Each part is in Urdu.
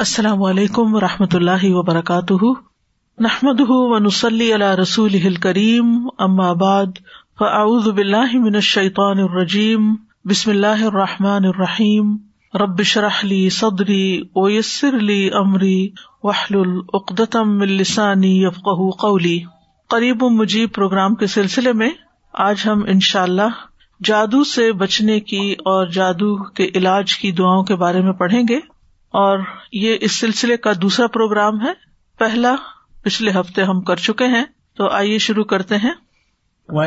السلام علیکم و رحمۃ اللہ وبرکاتہ۔ نحمد و نسلی علیہ رسول کریم ام آباد فاعوذ من الشیطان الرجیم، بسم اللہ الرحمٰن الرحیم۔ ربش رحلی صدری اویسر علی عمری وحل العقدم السانی یفق قولی۔ قریب مجیب پروگرام کے سلسلے میں آج ہم ان شاء اللہ جادو سے بچنے کی اور جادو کے علاج کی دعاؤں کے بارے میں پڑھیں گے۔ اور یہ اس سلسلے کا دوسرا پروگرام ہے۔ پہلا پچھلے ہفتے ہم کر چکے ہیں، تو آئیے شروع کرتے ہیں۔ اور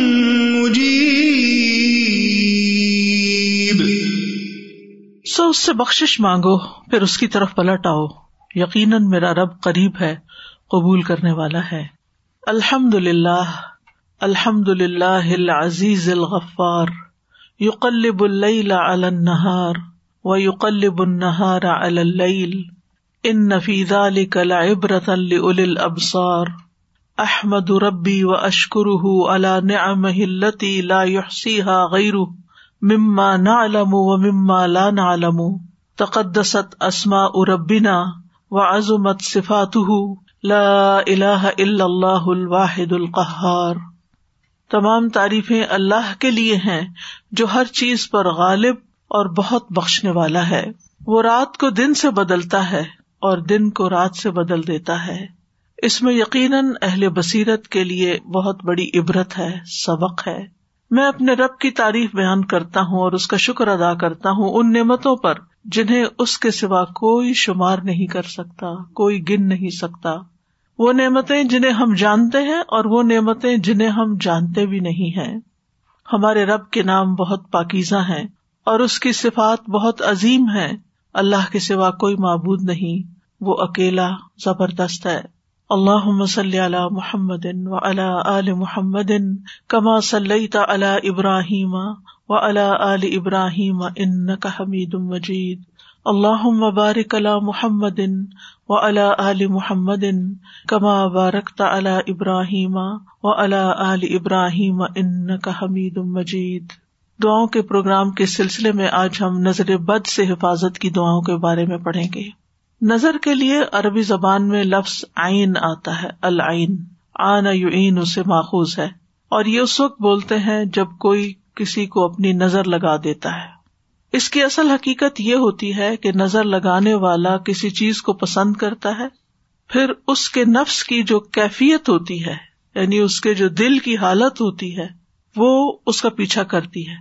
سو اس سے بخش مانگو، پھر اس کی طرف پلٹ آؤ۔ یقیناً میرا رب قریب ہے، قبول کرنے والا ہے۔ الحمد للہ الحمد للہ عزیز الغفار۔ یقلب اللیل علی النہار و یقلب النہار علی اللیل۔ ان نفی ذلك لعبرة لأولی الابصار۔ احمد ربی و اشکرہ علی نعمه التي لا يحصيها غیرہ۔ مما نہ علم و مما لا نہ علم تقدست اسما اربنا و عظمت صفات لا الہ الا اللہ الواحد القہار. تمام تعریفیں اللہ کے لیے ہیں جو ہر چیز پر غالب اور بہت بخشنے والا ہے. وہ رات کو دن سے بدلتا ہے اور دن کو رات سے بدل دیتا ہے. اس میں یقیناً اہل بصیرت کے لیے بہت بڑی عبرت ہے، سبق ہے۔ میں اپنے رب کی تعریف بیان کرتا ہوں اور اس کا شکر ادا کرتا ہوں ان نعمتوں پر جنہیں اس کے سوا کوئی شمار نہیں کر سکتا، کوئی گن نہیں سکتا۔ وہ نعمتیں جنہیں ہم جانتے ہیں اور وہ نعمتیں جنہیں ہم جانتے بھی نہیں ہیں۔ ہمارے رب کے نام بہت پاکیزہ ہیں اور اس کی صفات بہت عظیم ہے اللہ کے سوا کوئی معبود نہیں، وہ اکیلا زبردست ہے۔ اللہ مسلی علی محمد و علی محمد کما صلی علی ابراہیم و علی ابراہیم ان کا حمید مجید. اللہ مبارک علی محمد و علی محمد کما بارک علی ابراہیم و علی ابراہیم ان کا حمید مجید. دعاؤں کے پروگرام کے سلسلے میں آج ہم نظر بد سے حفاظت کی دعاؤں کے بارے میں پڑھیں گے۔ نظر کے لیے عربی زبان میں لفظ آئین آتا ہے، العین۔ آن یو اسے ماخوذ ہے۔ اور یہ اس وقت بولتے ہیں جب کوئی کسی کو اپنی نظر لگا دیتا ہے۔ اس کی اصل حقیقت یہ ہوتی ہے کہ نظر لگانے والا کسی چیز کو پسند کرتا ہے، پھر اس کے نفس کی جو کیفیت ہوتی ہے یعنی اس کے جو دل کی حالت ہوتی ہے، وہ اس کا پیچھا کرتی ہے۔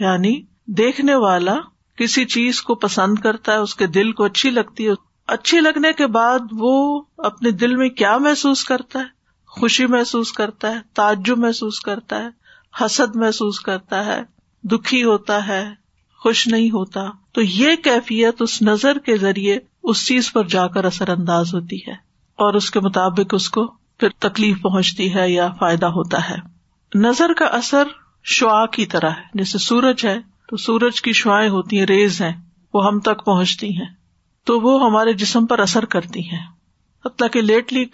یعنی دیکھنے والا کسی چیز کو پسند کرتا ہے، اس کے دل کو اچھی لگتی ہے اچھی لگنے کے بعد وہ اپنے دل میں کیا محسوس کرتا ہے؟ خوشی محسوس کرتا ہے، تعجب محسوس کرتا ہے، حسد محسوس کرتا ہے، دکھی ہوتا ہے، خوش نہیں ہوتا۔ تو یہ کیفیت اس نظر کے ذریعے اس چیز پر جا کر اثر انداز ہوتی ہے اور اس کے مطابق اس کو پھر تکلیف پہنچتی ہے یا فائدہ ہوتا ہے۔ نظر کا اثر شعا کی طرح ہے۔ جیسے سورج ہے تو سورج کی شعائیں ہوتی ہیں، ریز ہیں، وہ ہم تک پہنچتی ہیں۔ تو وہ ہمارے جسم پر اثر کرتی ہیں۔ حتیٰ کہ لیٹلی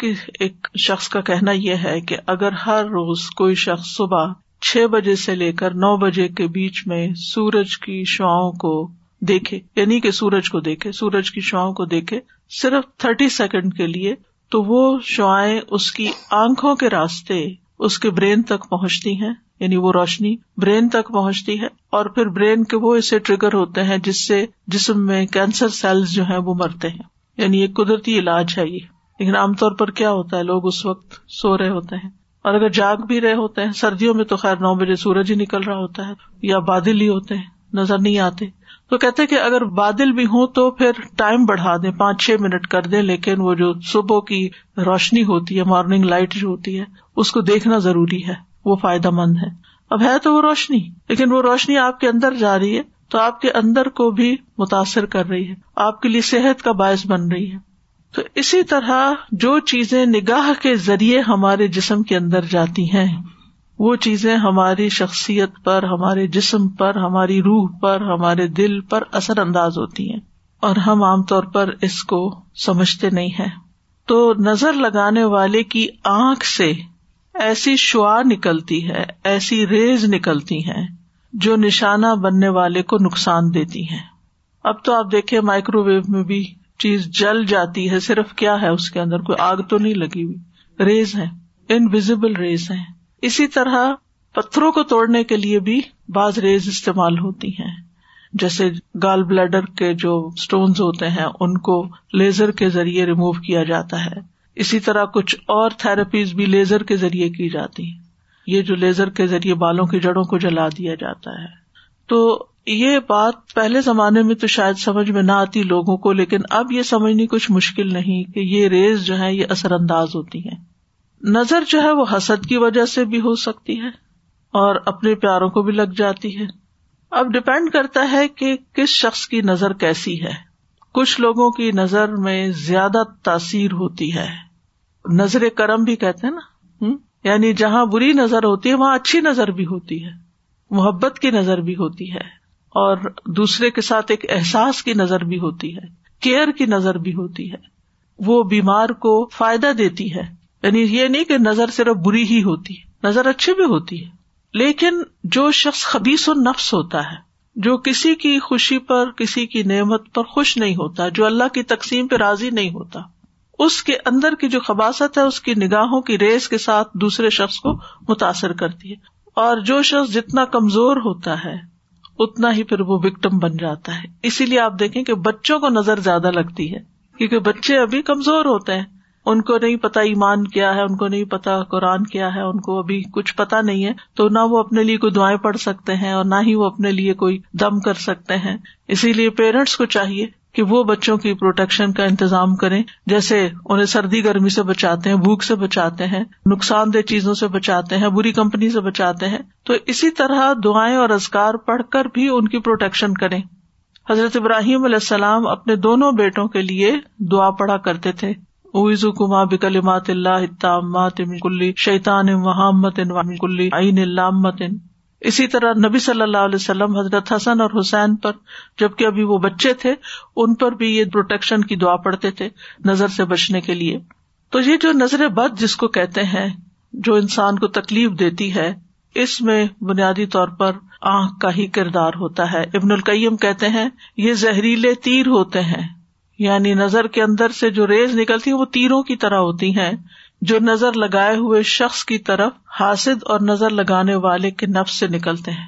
ایک شخص کا کہنا یہ ہے کہ اگر ہر روز کوئی شخص صبح چھ بجے سے لے کر نو بجے کے بیچ میں سورج کی شعاؤں کو دیکھے یعنی کہ سورج کو دیکھے، سورج کی شعاؤں کو دیکھے صرف تھرٹی سیکنڈ کے لیے، تو وہ شعائیں اس کی آنکھوں کے راستے، اس کے برین تک پہنچتی ہیں۔ یعنی وہ روشنی برین تک پہنچتی ہے اور پھر برین کے وہ اسے ٹریگر ہوتے ہیں جس سے جسم میں کینسر سیلز جو ہیں وہ مرتے ہیں۔ یعنی ایک قدرتی علاج ہے یہ۔ لیکن عام طور پر کیا ہوتا ہے؟ لوگ اس وقت سو رہے ہوتے ہیں۔ اور اگر جاگ بھی رہے ہوتے ہیں، سردیوں میں تو خیر نو بجے سورج ہی نکل رہا ہوتا ہے یا بادل ہی ہوتے ہیں، نظر نہیں آتے۔ تو کہتے کہ اگر بادل بھی ہوں تو پھر ٹائم بڑھا دیں، پانچ چھ منٹ کر دیں، لیکن وہ جو صبح کی روشنی ہوتی ہے، مارننگ لائٹ جو ہوتی ہے، اس کو دیکھنا ضروری ہے۔ وہ فائدہ مند ہے۔ اب ہے تو وہ روشنی، لیکن وہ روشنی آپ کے اندر جا رہی ہے تو آپ کے اندر کو بھی متاثر کر رہی ہے، آپ کے لیے صحت کا باعث بن رہی ہے۔ تو اسی طرح جو چیزیں نگاہ کے ذریعے ہمارے جسم کے اندر جاتی ہیں، وہ چیزیں ہماری شخصیت پر، ہمارے جسم پر، ہماری روح پر، ہمارے دل پر اثر انداز ہوتی ہیں۔ اور ہم عام طور پر اس کو سمجھتے نہیں ہیں۔ تو نظر لگانے والے کی آنکھ سے ایسی شعا نکلتی ہے، ایسی ریز نکلتی ہیں جو نشانہ بننے والے کو نقصان دیتی ہیں۔ اب تو آپ دیکھیں مائکرو ویو میں بھی چیز جل جاتی ہے، صرف کیا ہے اس کے اندر؟ کوئی آگ تو نہیں لگی ہوئی۔ ریز ہے انویزیبل ریز ہے اسی طرح پتھروں کو توڑنے کے لیے بھی بعض ریز استعمال ہوتی ہیں۔ جیسے گال بلیڈر کے جو اسٹونز ہوتے ہیں، ان کو لیزر کے ذریعے ریمو کیا جاتا ہے۔ اسی طرح کچھ اور تھراپیز بھی لیزر کے ذریعے کی جاتی ہیں۔ یہ جو لیزر کے ذریعے بالوں کی جڑوں کو جلا دیا جاتا ہے۔ تو یہ بات پہلے زمانے میں تو شاید سمجھ میں نہ آتی لوگوں کو، لیکن اب یہ سمجھنی کچھ مشکل نہیں کہ یہ ریز جو ہے یہ اثر انداز ہوتی ہے نظر جو ہے، وہ حسد کی وجہ سے بھی ہو سکتی ہے اور اپنے پیاروں کو بھی لگ جاتی ہے۔ اب ڈپینڈ کرتا ہے کہ کس شخص کی نظر کیسی ہے۔ کچھ لوگوں کی نظر میں زیادہ تاثیر ہوتی ہے۔ نظر کرم بھی کہتے ہیں نا؟ یعنی جہاں بری نظر ہوتی ہے، وہاں اچھی نظر بھی ہوتی ہے۔ محبت کی نظر بھی ہوتی ہے۔ اور دوسرے کے ساتھ ایک احساس کی نظر بھی ہوتی ہے۔ کیئر کی نظر بھی ہوتی ہے۔ وہ بیمار کو فائدہ دیتی ہے۔ یعنی یہ نہیں کہ نظر صرف بری ہی ہوتی ہے، نظر اچھی بھی ہوتی ہے۔ لیکن جو شخص خبیص و نفس ہوتا ہے، جو کسی کی خوشی پر، کسی کی نعمت پر خوش نہیں ہوتا، جو اللہ کی تقسیم پہ راضی نہیں ہوتا اس کے اندر کی جو خباست ہے، اس کی نگاہوں کی ریس کے ساتھ دوسرے شخص کو متاثر کرتی ہے۔ اور جو شخص جتنا کمزور ہوتا ہے، اتنا ہی پھر وہ وکٹم بن جاتا ہے۔ اسی لیے آپ دیکھیں کہ بچوں کو نظر زیادہ لگتی ہے، کیونکہ بچے ابھی کمزور ہوتے ہیں۔ ان کو نہیں پتا ایمان کیا ہے، ان کو نہیں پتا قرآن کیا ہے، ان کو ابھی کچھ پتا نہیں ہے۔ تو نہ وہ اپنے لیے کوئی دعائیں پڑھ سکتے ہیں اور نہ ہی وہ اپنے لیے کوئی دم کر سکتے ہیں۔ اسی لیے پیرنٹس کو چاہیے کہ وہ بچوں کی پروٹیکشن کا انتظام کریں۔ جیسے انہیں سردی گرمی سے بچاتے ہیں، بھوک سے بچاتے ہیں، نقصان دہ چیزوں سے بچاتے ہیں، بری کمپنی سے بچاتے ہیں۔ تو اسی طرح دعائیں اور ازکار پڑھ کر بھی ان کی پروٹیکشن کریں۔ حضرت ابراہیم علیہ السلام اپنے دونوں بیٹوں کے لیے دعا پڑھا کرتے تھے۔ اویزو کما بکلمات اللہ کلی شیطان محمد کلی عین اللہ اسی طرح نبی صلی اللہ علیہ وسلم حضرت حسن اور حسین پر، جبکہ ابھی وہ بچے تھے، ان پر بھی یہ پروٹیکشن کی دعا پڑتے تھے نظر سے بچنے کے لیے۔ تو یہ جو نظر بد جس کو کہتے ہیں، جو انسان کو تکلیف دیتی ہے، اس میں بنیادی طور پر آنکھ کا ہی کردار ہوتا ہے۔ ابن القیم کہتے ہیں، یہ زہریلے تیر ہوتے ہیں۔ یعنی نظر کے اندر سے جو ریز نکلتی ہیں، وہ تیروں کی طرح ہوتی ہیں۔ جو نظر لگائے ہوئے شخص کی طرف حاصد اور نظر لگانے والے کے نفس سے نکلتے ہیں۔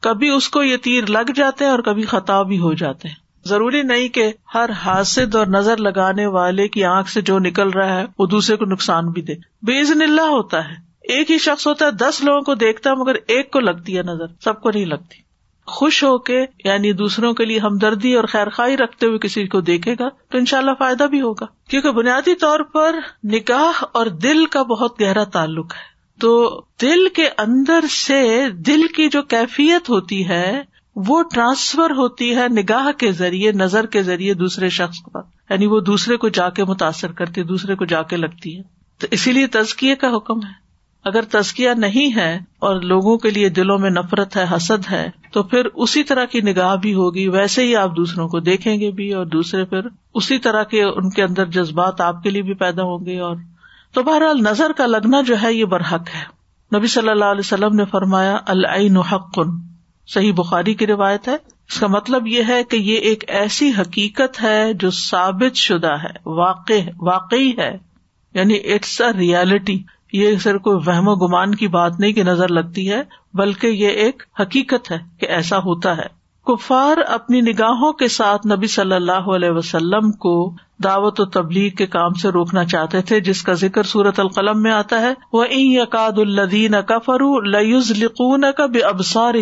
کبھی اس کو یہ تیر لگ جاتے ہیں اور کبھی خطا بھی ہو جاتے ہیں۔ ضروری نہیں کہ ہر حاصد اور نظر لگانے والے کی آنکھ سے جو نکل رہا ہے، وہ دوسرے کو نقصان بھی دے۔ بے اللہ ہوتا ہے۔ ایک ہی شخص ہوتا ہے، دس لوگوں کو دیکھتا ہے، مگر ایک کو لگتی ہے نظر، سب کو نہیں لگتی۔ خوش ہو کے یعنی دوسروں کے لیے ہمدردی اور خیر خائی رکھتے ہوئے کسی کو دیکھے گا تو ان شاء اللہ فائدہ بھی ہوگا۔ کیونکہ بنیادی طور پر نکاح اور دل کا بہت گہرا تعلق ہے۔ تو دل کے اندر سے دل کی جو کیفیت ہوتی ہے، وہ ٹرانسفر ہوتی ہے نگاہ کے ذریعے، نظر کے ذریعے دوسرے شخص پر۔ یعنی وہ دوسرے کو جا کے متاثر کرتی دوسرے کو جا کے لگتی ہے۔ تو اسی لیے تزکیے کا حکم ہے۔ اگر تزکیہ نہیں ہے اور لوگوں کے لیے دلوں میں نفرت ہے، حسد ہے، تو پھر اسی طرح کی نگاہ بھی ہوگی، ویسے ہی آپ دوسروں کو دیکھیں گے بھی اور دوسرے پھر اسی طرح کے ان کے اندر جذبات آپ کے لیے بھی پیدا ہوں گے اور تو بہرحال نظر کا لگنا جو ہے، یہ برحق ہے۔ نبی صلی اللہ علیہ وسلم نے فرمایا، العین حق۔ صحیح بخاری کی روایت ہے۔ اس کا مطلب یہ ہے کہ یہ ایک ایسی حقیقت ہے جو ثابت شدہ ہے، واقع، واقعی ہے یعنی اٹس اے ریالٹی یہ صرف کوئی وہم و گمان کی بات نہیں کہ نظر لگتی ہے، بلکہ یہ ایک حقیقت ہے کہ ایسا ہوتا ہے۔ کفار اپنی نگاہوں کے ساتھ نبی صلی اللہ علیہ وسلم کو دعوت و تبلیغ کے کام سے روکنا چاہتے تھے، جس کا ذکر سورت القلم میں آتا ہے۔ وہ این یقاد الدین کفرو لز لکون کا بے ابسار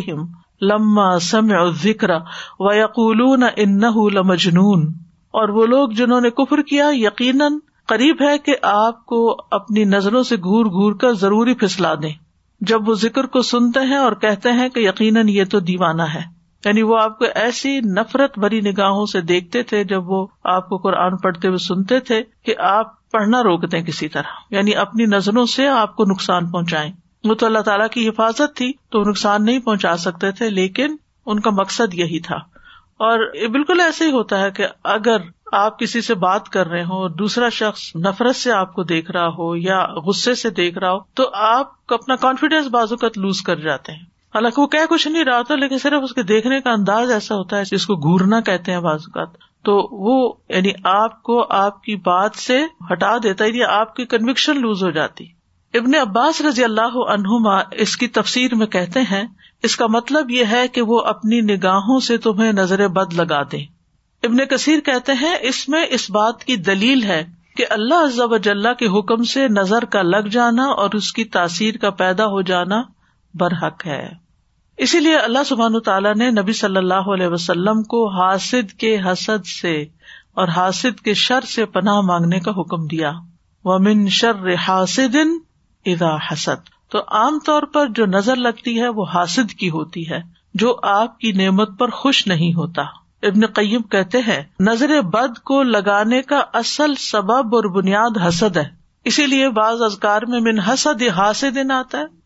لما سم ذکر و یقول ان لمجنون۔ اور وہ لوگ جنہوں نے کفر کیا، یقیناً قریب ہے کہ آپ کو اپنی نظروں سے گور گور کر ضروری پھسلا دیں۔ جب وہ ذکر کو سنتے ہیں اور کہتے ہیں کہ یقیناً یہ تو دیوانہ ہے۔ یعنی وہ آپ کو ایسی نفرت بھری نگاہوں سے دیکھتے تھے جب وہ آپ کو قرآن پڑھتے ہوئے سنتے تھے کہ آپ پڑھنا روک دیں کسی طرح۔ یعنی اپنی نظروں سے آپ کو نقصان پہنچائیں۔ وہ تو اللہ تعالیٰ کی حفاظت تھی تو نقصان نہیں پہنچا سکتے تھے، لیکن ان کا مقصد یہی تھا۔ اور بالکل ایسے ہی ہوتا ہے کہ اگر آپ کسی سے بات کر رہے ہو اور دوسرا شخص نفرت سے آپ کو دیکھ رہا ہو یا غصے سے دیکھ رہا ہو، تو آپ اپنا کانفیڈینس بازو کا لوز کر جاتے ہیں۔ حالانکہ وہ کیا کچھ نہیں رہا ہوتا لیکن صرف اس کے دیکھنے کا انداز ایسا ہوتا ہے، جس کو گورنا کہتے ہیں بازو کا تو وہ یعنی آپ کو آپ کی بات سے ہٹا دیتا ہے یعنی آپ کی کنوکشن لوز ہو جاتی۔ ابن عباس رضی اللہ عنہما اس کی تفسیر میں کہتے ہیں اس کا مطلب یہ ہے کہ وہ اپنی نگاہوں سے تمہیں نظر بد لگا دیں ابن کثیر کہتے ہیں، اس میں اس بات کی دلیل ہے کہ اللہ عزب اجلّہ کے حکم سے نظر کا لگ جانا اور اس کی تاثیر کا پیدا ہو جانا برحق ہے۔ اسی لیے اللہ سبحان تعالیٰ نے نبی صلی اللہ علیہ وسلم کو حاسد کے حسد سے اور حاسد کے شر سے پناہ مانگنے کا حکم دیا۔ وہ من شر حاسد ادا حسد۔ تو عام طور پر جو نظر لگتی ہے وہ حاسد کی ہوتی ہے، جو آپ کی نعمت پر خوش نہیں ہوتا۔ ابن قیم کہتے ہیں، نظر بد کو لگانے کا اصل سبب اور بنیاد حسد ہے۔ اسی لیے بعض ازکار میں من حسد حاسد آتا ہے۔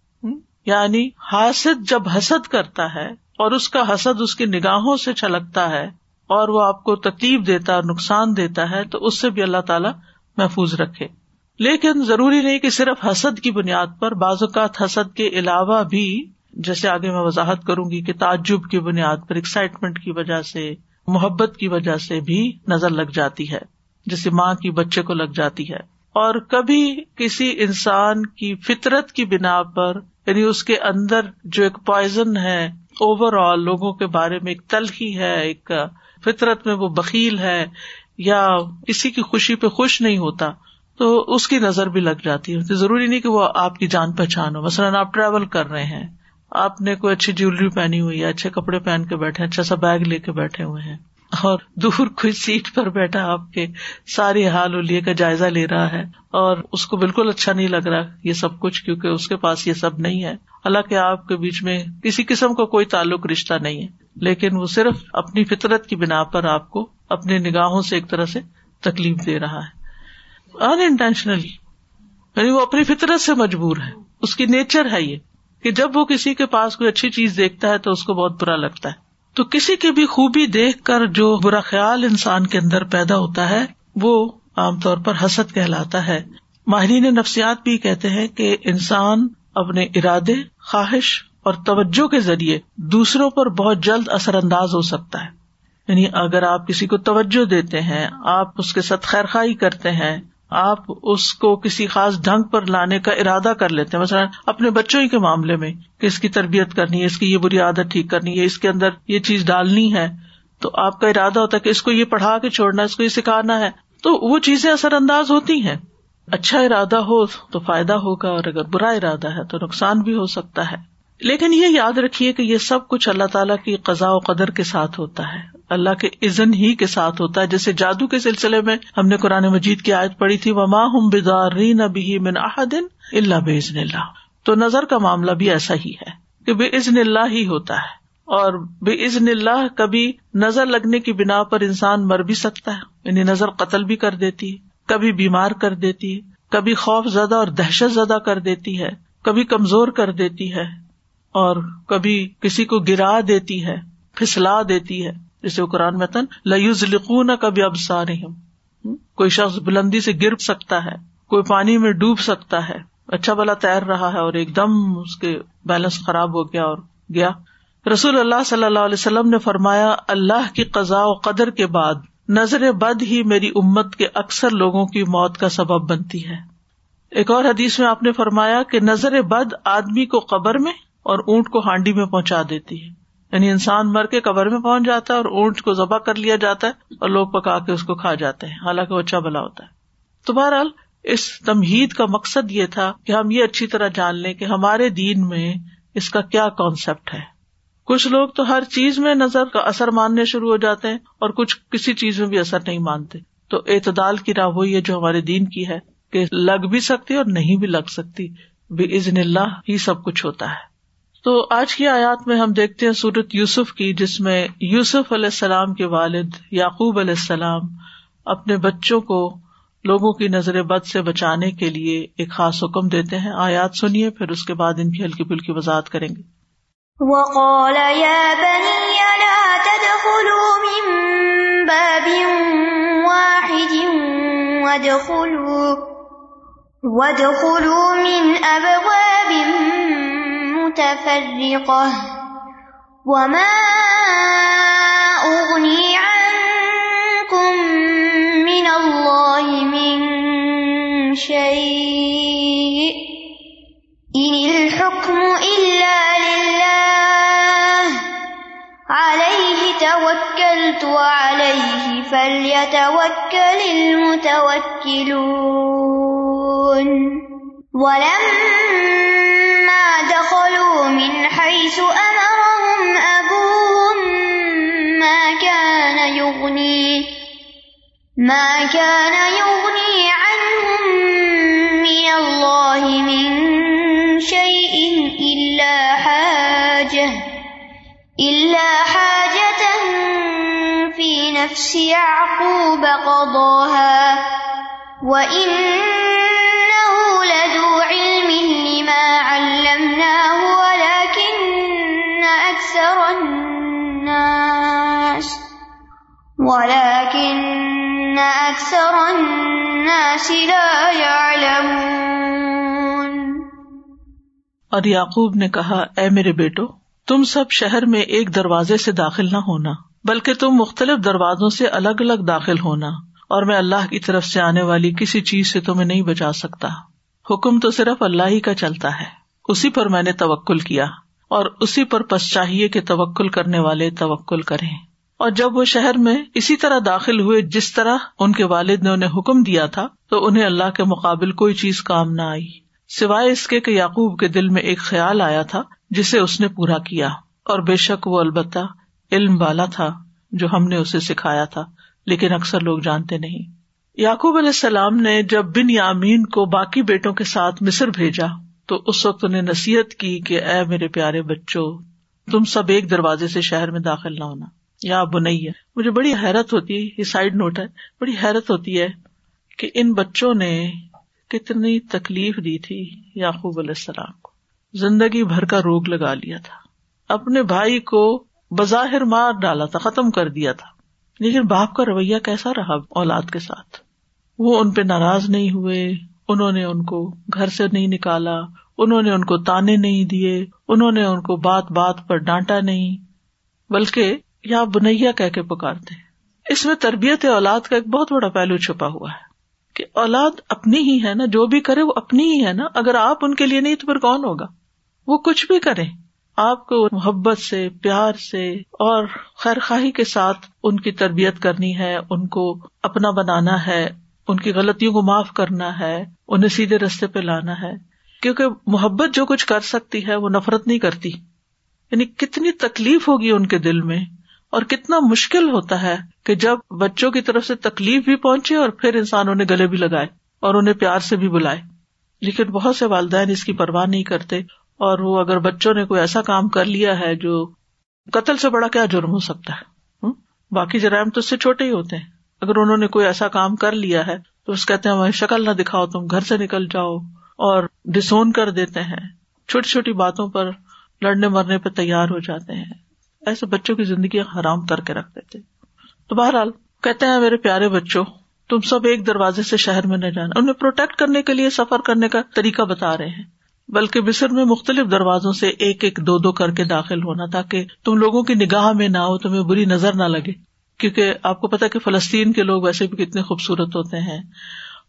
یعنی حاسد جب حسد کرتا ہے اور اس کا حسد اس کی نگاہوں سے چھلکتا ہے اور وہ آپ کو تکلیف دیتا اور نقصان دیتا ہے، تو اس سے بھی اللہ تعالیٰ محفوظ رکھے۔ لیکن ضروری نہیں کہ صرف حسد کی بنیاد پر، بعض اوقات حسد کے علاوہ بھی، جیسے آگے میں وضاحت کروں گی کہ تعجب کی بنیاد پر ایکسائٹمنٹ کی وجہ سے، محبت کی وجہ سے بھی نظر لگ جاتی ہے، جیسے ماں کی بچے کو لگ جاتی ہے۔ اور کبھی کسی انسان کی فطرت کی بنا پر یعنی اس کے اندر جو ایک پوائزن ہے اوور آل لوگوں کے بارے میں ایک تلخی ہے، ایک فطرت میں وہ بکیل ہے، یا کسی کی خوشی پہ خوش نہیں ہوتا۔ تو اس کی نظر بھی لگ جاتی ہے۔ ضروری نہیں کہ وہ آپ کی جان پہچان ہو۔ مثلاً آپ ٹریول کر رہے ہیں۔ آپ نے کوئی اچھی جیولری پہنی ہوئی ہے، اچھے کپڑے پہن کے بیٹھے اچھا سا بیگ لے کے بیٹھے ہوئے ہیں۔ اور دور کوئی سیٹ پر بیٹھا آپ کے ساری حال الیے کا جائزہ لے رہا ہے۔ اور اس کو بالکل اچھا نہیں لگ رہا یہ سب کچھ، کیونکہ اس کے پاس یہ سب نہیں ہے۔ حالانکہ آپ کے بیچ میں کسی قسم کا کوئی تعلق رشتہ نہیں ہے۔ لیکن وہ صرف اپنی فطرت کی بنا پر آپ کو اپنی نگاہوں سے ایک طرح سے تکلیف دے رہا ہے۔ ان انٹینشنلی یعنی وہ اپنی فطرت سے مجبور ہے۔ اس کی نیچر ہے یہ کہ جب وہ کسی کے پاس کوئی اچھی چیز دیکھتا ہے تو اس کو بہت برا لگتا ہے۔ تو کسی کی بھی خوبی دیکھ کر جو برا خیال انسان کے اندر پیدا ہوتا ہے، وہ عام طور پر حسد کہلاتا ہے۔ ماہرین نفسیات بھی کہتے ہیں کہ انسان اپنے ارادے، خواہش اور توجہ کے ذریعے دوسروں پر بہت جلد اثر انداز ہو سکتا ہے۔ یعنی اگر آپ کسی کو توجہ دیتے ہیں، آپ اس کے ساتھ خیر خائی کرتے ہیں آپ اس کو کسی خاص ڈھنگ پر لانے کا ارادہ کر لیتے ہیں۔ مثلاً اپنے بچوں ہی کے معاملے میں کہ اس کی تربیت کرنی ہے، اس کی یہ بری عادت ٹھیک کرنی ہے، اس کے اندر یہ چیز ڈالنی ہے، تو آپ کا ارادہ ہوتا ہے کہ اس کو یہ پڑھا کے چھوڑنا ہے، اس کو یہ سکھانا ہے۔ تو وہ چیزیں اثر انداز ہوتی ہیں۔ اچھا ارادہ ہو تو فائدہ ہوگا اور اگر برا ارادہ ہے تو نقصان بھی ہو سکتا ہے۔ لیکن یہ یاد رکھیے کہ یہ سب کچھ اللہ تعالیٰ کی قزا و قدر کے ساتھ ہوتا ہے۔ اللہ کے عزن ہی کے ساتھ ہوتا ہے۔ جیسے جادو کے سلسلے میں ہم نے قرآن مجید کی آیت پڑھی تھی وہ ماں ہوں من احدن اللہ بے عزن اللہ تو نظر کا معاملہ بھی ایسا ہی ہے کہ بے عزن اللہ ہی ہوتا ہے۔ اور بے عزن اللہ کبھی نظر لگنے کی بنا پر انسان مر بھی سکتا ہے۔ یعنی نظر قتل بھی کر دیتی ہے، کبھی بیمار کر دیتی ہے، کبھی خوف زدہ اور دہشت زدہ کر دیتی ہے، کبھی کمزور کر دیتی ہے۔ اور کبھی کسی کو گرا دیتی ہے، پھسلا دیتی ہے۔ جیسے وہ قرآن میں تن لوز کبھی اب کوئی شخص بلندی سے گر سکتا ہے، کوئی پانی میں ڈوب سکتا ہے۔ اچھا بلا تیر رہا ہے اور ایک دم اس کے بیلنس خراب ہو گیا اور گیا۔ رسول اللہ صلی اللہ علیہ وسلم نے فرمایا، اللہ کی قزا و قدر کے بعد نظر بد ہی میری امت کے اکثر لوگوں کی موت کا سبب بنتی ہے۔ ایک اور حدیث میں آپ نے فرمایا کہ نظر بد آدمی کو قبر میں اور اونٹ کو ہانڈی میں پہنچا دیتی ہے۔ یعنی انسان مر کے قبر میں پہنچ جاتا ہے اور اونٹ کو ذبح کر لیا جاتا ہے اور لوگ پکا کے اس کو کھا جاتے ہیں۔ حالانکہ وہ اچھا بلا ہوتا ہے۔ تو بہرحال اس تمہید کا مقصد یہ تھا کہ ہم یہ اچھی طرح جان لیں کہ ہمارے دین میں اس کا کیا کانسیپٹ ہے۔ کچھ لوگ تو ہر چیز میں نظر کا اثر ماننے شروع ہو جاتے ہیں اور کچھ کسی چیز میں بھی اثر نہیں مانتے۔ تو اعتدال کی راہ وہی ہے جو ہمارے دین کی ہے کہ لگ بھی سکتی اور نہیں بھی لگ سکتی۔ بے عزن اللہ ہی سب کچھ ہوتا ہے۔ تو آج کی آیات میں ہم دیکھتے ہیں سورت یوسف کی، جس میں یوسف علیہ السلام کے والد یعقوب علیہ السلام اپنے بچوں کو لوگوں کی نظر بد سے بچانے کے لیے ایک خاص حکم دیتے ہیں۔ آیات سنیے، پھر اس کے بعد ان کی ہلکی پھلکی وضاحت کریں گے۔ وقال يا بني لا تدخلوا من باب واحد وادخلوا وادخلوا من أبواب متفرقة. وما أغني عنكم من الله من شيء إن الحكم إلا لله عليه توكلت وعليه فليتوكل المتوكلون. ولما دخلوا من حيث أمرهم أبوهم ما كان يغني ما كان يغني عنهم من الله من شيء إلا حاجة إلا حاجة في نفس يعقوب قضاها وإنه ولكن أكثر الناس لا يعلمون. اور یعقوب نے کہا، اے میرے بیٹو، تم سب شہر میں ایک دروازے سے داخل نہ ہونا، بلکہ تم مختلف دروازوں سے الگ الگ داخل ہونا، اور میں اللہ کی طرف سے آنے والی کسی چیز سے تمہیں نہیں بچا سکتا۔ حکم تو صرف اللہ ہی کا چلتا ہے۔ اسی پر میں نے توکل کیا، اور اسی پر پس چاہیے کہ توکل کرنے والے توکل کریں۔ اور جب وہ شہر میں اسی طرح داخل ہوئے جس طرح ان کے والد نے انہیں حکم دیا تھا، تو انہیں اللہ کے مقابل کوئی چیز کام نہ آئی۔ سوائے اس کے کہ یعقوب کے دل میں ایک خیال آیا تھا جسے اس نے پورا کیا، اور بے شک وہ البتہ علم والا تھا جو ہم نے اسے سکھایا تھا، لیکن اکثر لوگ جانتے نہیں۔ یعقوب علیہ السلام نے جب بن یامین کو باقی بیٹوں کے ساتھ مصر بھیجا، تو اس وقت انہیں نصیحت کی کہ اے میرے پیارے بچوں، تم سب ایک دروازے سے شہر میں داخل نہ ہونا۔ یا بنئی ہے۔ مجھے بڑی حیرت ہوتی ہے، یہ سائڈ نوٹ ہے، بڑی حیرت ہوتی ہے کہ ان بچوں نے کتنی تکلیف دی تھی یعقوب علیہ السلام کو۔ زندگی بھر کا روگ لگا لیا تھا۔ اپنے بھائی کو بظاہر مار ڈالا تھا، ختم کر دیا تھا۔ لیکن باپ کا رویہ کیسا رہا اولاد کے ساتھ؟ وہ ان پہ ناراض نہیں ہوئے، انہوں نے ان کو گھر سے نہیں نکالا، انہوں نے ان کو تانے نہیں دیے، انہوں نے ان کو بات بات پر ڈانٹا نہیں، بلکہ یا بنیا کہہ کے پکارتے اس میں تربیت اولاد کا ایک بہت بڑا پہلو چھپا ہوا ہے کہ اولاد اپنی ہی ہے نا، جو بھی کرے وہ اپنی ہی ہے نا۔ اگر آپ ان کے لیے نہیں تو پھر کون ہوگا؟ وہ کچھ بھی کرے آپ کو محبت سے، پیار سے اور خیر خواہی کے ساتھ ان کی تربیت کرنی ہے، ان کو اپنا بنانا ہے، ان کی غلطیوں کو معاف کرنا ہے، انہیں سیدھے رستے پہ لانا ہے۔ کیونکہ محبت جو کچھ کر سکتی ہے وہ نفرت نہیں کرتی۔ یعنی کتنی تکلیف ہوگی ان کے دل میں اور کتنا مشکل ہوتا ہے کہ جب بچوں کی طرف سے تکلیف بھی پہنچے اور پھر انسان انہیں گلے بھی لگائے اور انہیں پیار سے بھی بلائے۔ لیکن بہت سے والدین اس کی پرواہ نہیں کرتے اور وہ اگر بچوں نے کوئی ایسا کام کر لیا ہے جو قتل سے بڑا کیا جرم ہو سکتا ہے؟ باقی جرائم تو اس سے چھوٹے ہی ہوتے ہیں۔ اگر انہوں نے کوئی ایسا کام کر لیا ہے تو اس کہتے ہیں شکل نہ دکھاؤ، تم گھر سے نکل جاؤ اور ڈسون کر دیتے ہیں۔ چھوٹی چھوٹی باتوں پر لڑنے مرنے پہ تیار ہو جاتے ہیں۔ ایسے بچوں کی زندگی حرام کر کے رکھ دیتے۔ تو بہرحال کہتے ہیں، میرے پیارے بچوں، تم سب ایک دروازے سے شہر میں نہ جانا۔ انہیں پروٹیکٹ کرنے کے لیے، سفر کرنے کا طریقہ بتا رہے ہیں۔ بلکہ مصر میں مختلف دروازوں سے ایک ایک دو دو کر کے داخل ہونا، تاکہ تم لوگوں کی نگاہ میں نہ ہو، تمہیں بری نظر نہ لگے۔ کیونکہ آپ کو پتا کہ فلسطین کے لوگ ویسے بھی کتنے خوبصورت ہوتے ہیں۔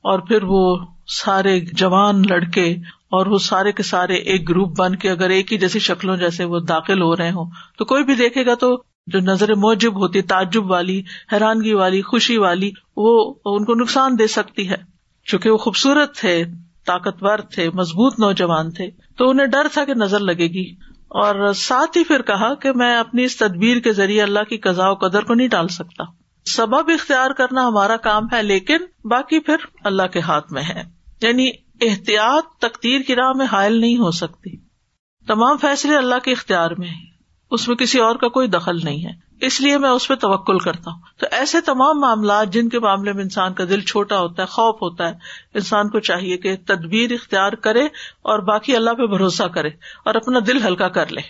اور پھر وہ سارے جوان لڑکے اور وہ سارے کے سارے ایک گروپ بن کے اگر ایک ہی جیسی شکلوں جیسے وہ داخل ہو رہے ہوں، تو کوئی بھی دیکھے گا تو جو نظر موجب ہوتی، تعجب والی، حیرانگی والی، خوشی والی، وہ ان کو نقصان دے سکتی ہے۔ چونکہ وہ خوبصورت تھے، طاقتور تھے، مضبوط نوجوان تھے، تو انہیں ڈر تھا کہ نظر لگے گی۔ اور ساتھ ہی پھر کہا کہ میں اپنی اس تدبیر کے ذریعے اللہ کی قزا و قدر کو نہیں ڈال سکتا۔ سبب اختیار کرنا ہمارا کام ہے، لیکن باقی پھر اللہ کے ہاتھ میں ہے۔ یعنی احتیاط تقدیر کی راہ میں حائل نہیں ہو سکتی۔ تمام فیصلے اللہ کے اختیار میں ہیں۔ اس میں کسی اور کا کوئی دخل نہیں ہے۔ اس لیے میں اس پہ توکل کرتا ہوں۔ تو ایسے تمام معاملات جن کے معاملے میں انسان کا دل چھوٹا ہوتا ہے، خوف ہوتا ہے، انسان کو چاہیے کہ تدبیر اختیار کرے اور باقی اللہ پہ بھروسہ کرے اور اپنا دل ہلکا کر لے۔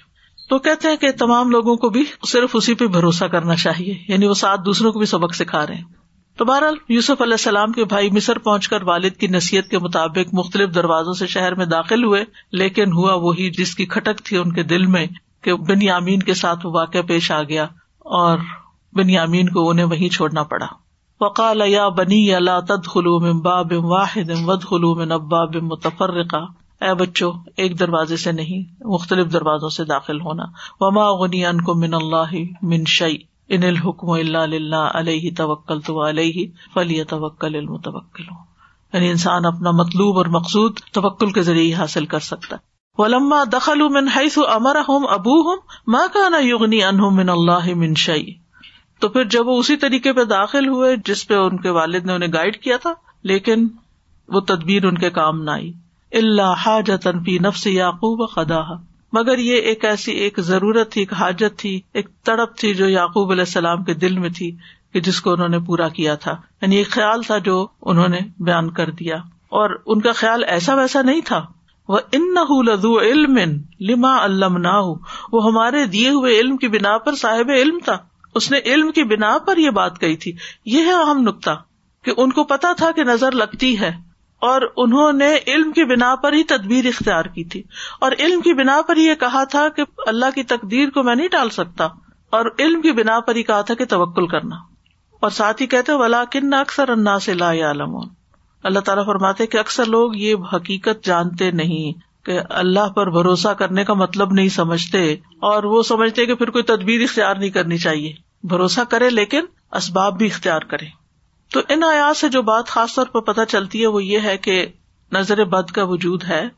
تو کہتے ہیں کہ تمام لوگوں کو بھی صرف اسی پہ بھروسہ کرنا چاہیے۔ یعنی وہ ساتھ دوسروں کو بھی سبق سکھا رہے ہیں۔ تو بہرحال یوسف علیہ السلام کے بھائی مصر پہنچ کر والد کی نصیحت کے مطابق مختلف دروازوں سے شہر میں داخل ہوئے، لیکن ہوا وہی جس کی کھٹک تھی ان کے دل میں کہ بن یامین کے ساتھ وہ واقع پیش آ گیا اور بن یامین کو انہیں وہیں چھوڑنا پڑا۔ وقال، یا بنی اللہ تد خلو ام باب واحد ود خلو میں نبا بم متفرقہ۔ اے بچوں، ایک دروازے سے نہیں، مختلف دروازوں سے داخل ہونا۔ وما غنی ان کو من اللہ من شعی ان الحکم اللہ علیہ توکل تو علیہ فلی توکل علم توکل یعنی انسان اپنا مطلوب اور مقصود توکل کے ذریعے حاصل کر سکتا ہے۔ ولما دخل من حیث امر ہوں ابو ہوں ماں کا نا یغنی ان من اللہ من شعی تو پھر جب وہ اسی طریقے پہ داخل ہوئے جس پہ ان کے والد نے انہیں گائڈ کیا تھا، لیکن وہ تدبیر ان کے کام نہ آئی۔ اللہ حاجتن فی نفس یعقوب خدا مگر یہ ایک ایسی ایک ضرورت تھی، ایک حاجت تھی، ایک تڑپ تھی جو یعقوب علیہ السلام کے دل میں تھی کہ جس کو انہوں نے پورا کیا تھا۔ یعنی ایک خیال تھا جو انہوں نے بیان کر دیا۔ اور ان کا خیال ایسا ویسا نہیں تھا۔ وہ ان لدو علم لما علم نہ وہ ہمارے دیے ہوئے علم کی بنا پر صاحب علم تھا۔ اس نے علم کی بنا پر یہ بات کہی تھی۔ یہ ہے اہم نقطہ کہ ان کو پتا تھا کہ نظر لگتی ہے۔ اور انہوں نے علم کی بنا پر ہی تدبیر اختیار کی تھی۔ اور علم کی بنا پر یہ کہا تھا کہ اللہ کی تقدیر کو میں نہیں ٹال سکتا۔ اور علم کی بنا پر ہی کہا تھا کہ توکل کرنا۔ اور ساتھ ہی کہتے ولا کن اکثر انا سے لا عالم اللہ تعالیٰ فرماتے کہ اکثر لوگ یہ حقیقت جانتے نہیں کہ اللہ پر بھروسہ کرنے کا مطلب نہیں سمجھتے اور وہ سمجھتے کہ پھر کوئی تدبیر اختیار نہیں کرنی چاہیے۔ بھروسہ کرے لیکن اسباب بھی اختیار کرے۔ تو ان آیات سے جو بات خاص طور پر پتہ چلتی ہے وہ یہ ہے کہ نظر بد کا وجود ہے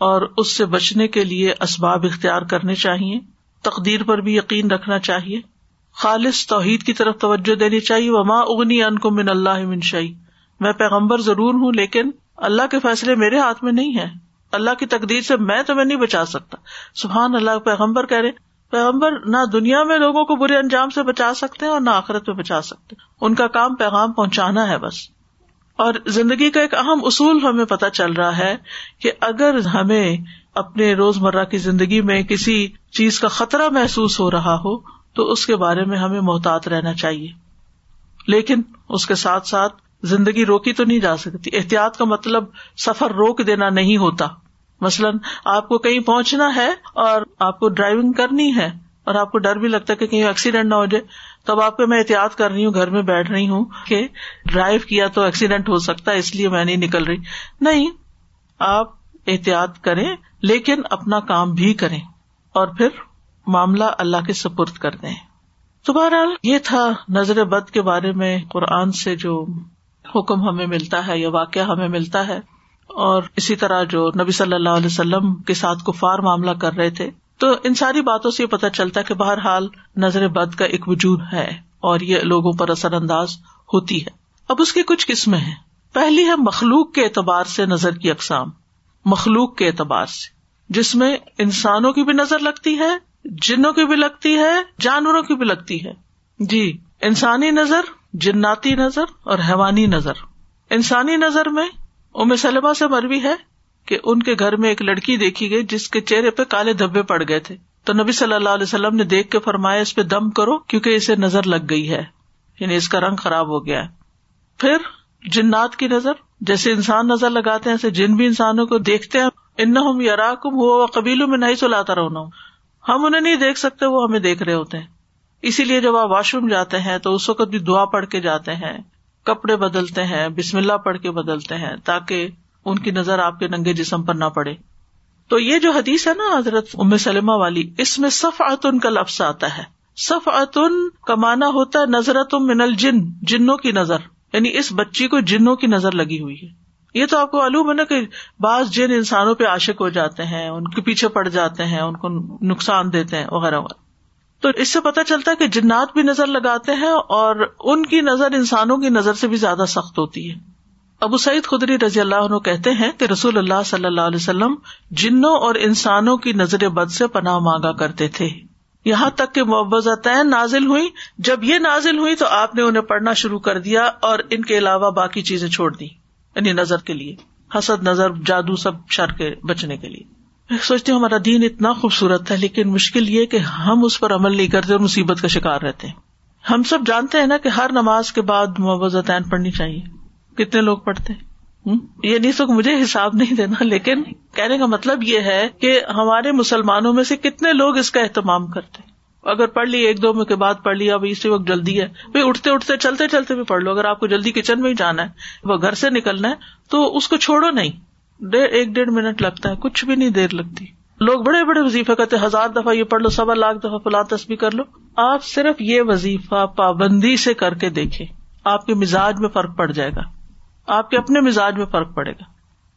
اور اس سے بچنے کے لیے اسباب اختیار کرنے چاہیے، تقدیر پر بھی یقین رکھنا چاہیے، خالص توحید کی طرف توجہ دینی چاہیے، وما اگنی ان کو من اللہ منشائی میں پیغمبر ضرور ہوں لیکن اللہ کے فیصلے میرے ہاتھ میں نہیں ہے اللہ کی تقدیر سے میں تمہیں نہیں بچا سکتا۔ سبحان اللہ، پیغمبر کہہ رہے پیغمبر نہ دنیا میں لوگوں کو برے انجام سے بچا سکتے ہیں اور نہ آخرت میں بچا سکتے ان کا کام پیغام پہنچانا ہے بس۔ اور زندگی کا ایک اہم اصول ہمیں پتا چل رہا ہے کہ اگر ہمیں اپنے روز مرہ کی زندگی میں کسی چیز کا خطرہ محسوس ہو رہا ہو، تو اس کے بارے میں ہمیں محتاط رہنا چاہیے۔ لیکن اس کے ساتھ ساتھ زندگی روکی تو نہیں جا سکتی۔ احتیاط کا مطلب سفر روک دینا نہیں ہوتا۔ مثلاً آپ کو کہیں پہنچنا ہے اور آپ کو ڈرائیونگ کرنی ہے اور آپ کو ڈر بھی لگتا ہے کہ کہیں ایکسیڈینٹ نہ ہو جائے، تب آپ کو میں احتیاط کر رہی ہوں، گھر میں بیٹھ رہی ہوں کہ ڈرائیو کیا تو ایکسیڈینٹ ہو سکتا ہے، اس لیے میں نہیں نکل رہی۔ نہیں، آپ احتیاط کریں، لیکن اپنا کام بھی کریں اور پھر معاملہ اللہ کے سپرد کر دیں۔ تو بہرحال یہ تھا نظر بد کے بارے میں قرآن سے جو حکم ہمیں ملتا ہے یا واقعہ ہمیں ملتا ہے۔ اور اسی طرح جو نبی صلی اللہ علیہ وسلم کے ساتھ کفار معاملہ کر رہے تھے، تو ان ساری باتوں سے یہ پتا چلتا ہے کہ بہرحال نظر بد کا ایک وجود ہے اور یہ لوگوں پر اثر انداز ہوتی ہے۔ اب اس کی کچھ قسمیں ہیں۔ پہلی ہے مخلوق کے اعتبار سے نظر کی اقسام۔ مخلوق کے اعتبار سے۔ جس میں انسانوں کی بھی نظر لگتی ہے، جنوں کی بھی لگتی ہے، جانوروں کی بھی لگتی ہے۔ جی انسانی نظر، جناتی نظر اور حیوانی نظر۔ انسانی نظر میں ام سلمہ سے مروی ہے کہ ان کے گھر میں ایک لڑکی دیکھی گئی جس کے چہرے پہ کالے دھبے پڑ گئے تھے۔ تو نبی صلی اللہ علیہ وسلم نے دیکھ کے فرمایا، اس پہ دم کرو کیونکہ اسے نظر لگ گئی ہے۔ یعنی اس کا رنگ خراب ہو گیا ہے۔ پھر جنات کی نظر، جیسے انسان نظر لگاتے ہیں، ایسے جن بھی انسانوں کو دیکھتے ہیں۔ ان یار کم ہو قبیلوں میں نہیں سلاتا رہنا ہم انہیں نہیں دیکھ سکتے، وہ ہمیں دیکھ رہے ہوتے ہیں۔ اسی لیے جب آپ واش روم جاتے ہیں تو اس وقت بھی دعا پڑھ کے جاتے ہیں۔ کپڑے بدلتے ہیں، بسم اللہ پڑھ کے بدلتے ہیں، تاکہ ان کی نظر آپ کے ننگے جسم پر نہ پڑے۔ تو یہ جو حدیث ہے نا حضرت ام سلمہ والی، اس میں صف اتن کا لفظ آتا ہے۔ صف اتن کا مانا ہوتا ہے نظرت من الجن، جنوں کی نظر۔ یعنی اس بچی کو جنوں کی نظر لگی ہوئی ہے۔ یہ تو آپ کو معلوم ہے نا کہ بعض جن انسانوں پہ عاشق ہو جاتے ہیں، ان کے پیچھے پڑ جاتے ہیں، ان کو نقصان دیتے ہیں وغیرہ وغیرہ۔ تو اس سے پتا چلتا ہے کہ جنات بھی نظر لگاتے ہیں اور ان کی نظر انسانوں کی نظر سے بھی زیادہ سخت ہوتی ہے۔ ابو سعید خدری رضی اللہ عنہ کہتے ہیں کہ رسول اللہ صلی اللہ علیہ وسلم جنوں اور انسانوں کی نظر بد سے پناہ مانگا کرتے تھے۔ یہاں تک کہ محبت نازل ہوئی۔ جب یہ نازل ہوئی تو آپ نے انہیں پڑھنا شروع کر دیا اور ان کے علاوہ باقی چیزیں چھوڑ دی یعنی نظر کے لیے۔ حسد، نظر، جادو، سب شر کے بچنے کے لیے۔ سوچتی ہوں ہمارا دین اتنا خوبصورت ہے، لیکن مشکل یہ کہ ہم اس پر عمل نہیں کرتے اور مصیبت کا شکار رہتے ہیں۔ ہم سب جانتے ہیں نا کہ ہر نماز کے بعد محبت پڑھنی چاہیے۔ کتنے لوگ پڑھتے یہ نہیں تو مجھے حساب نہیں دینا، لیکن کہنے کا مطلب یہ ہے کہ ہمارے مسلمانوں میں سے کتنے لوگ اس کا اہتمام کرتے اگر پڑھ لی ایک دو میں کے بعد پڑھ لیا اسی وقت جلدی ہے۔ بھائی اٹھتے اٹھتے، چلتے چلتے بھی پڑھ لو۔ اگر آپ کو جلدی کچن میں ہی جانا ہے، وہ گھر سے نکلنا ہے، تو اس کو چھوڑو نہیں۔ ایک ڈیڑھ منٹ لگتا ہے، کچھ بھی نہیں دیر لگتی۔ لوگ بڑے بڑے وظیفے کرتے ہزار دفعہ یہ پڑھ لو، سوا لاکھ دفعہ فلاں تسبیح کر لو۔ آپ صرف یہ وظیفہ پابندی سے کر کے دیکھے آپ کے مزاج میں فرق پڑ جائے گا۔ آپ کے اپنے مزاج میں فرق پڑے گا۔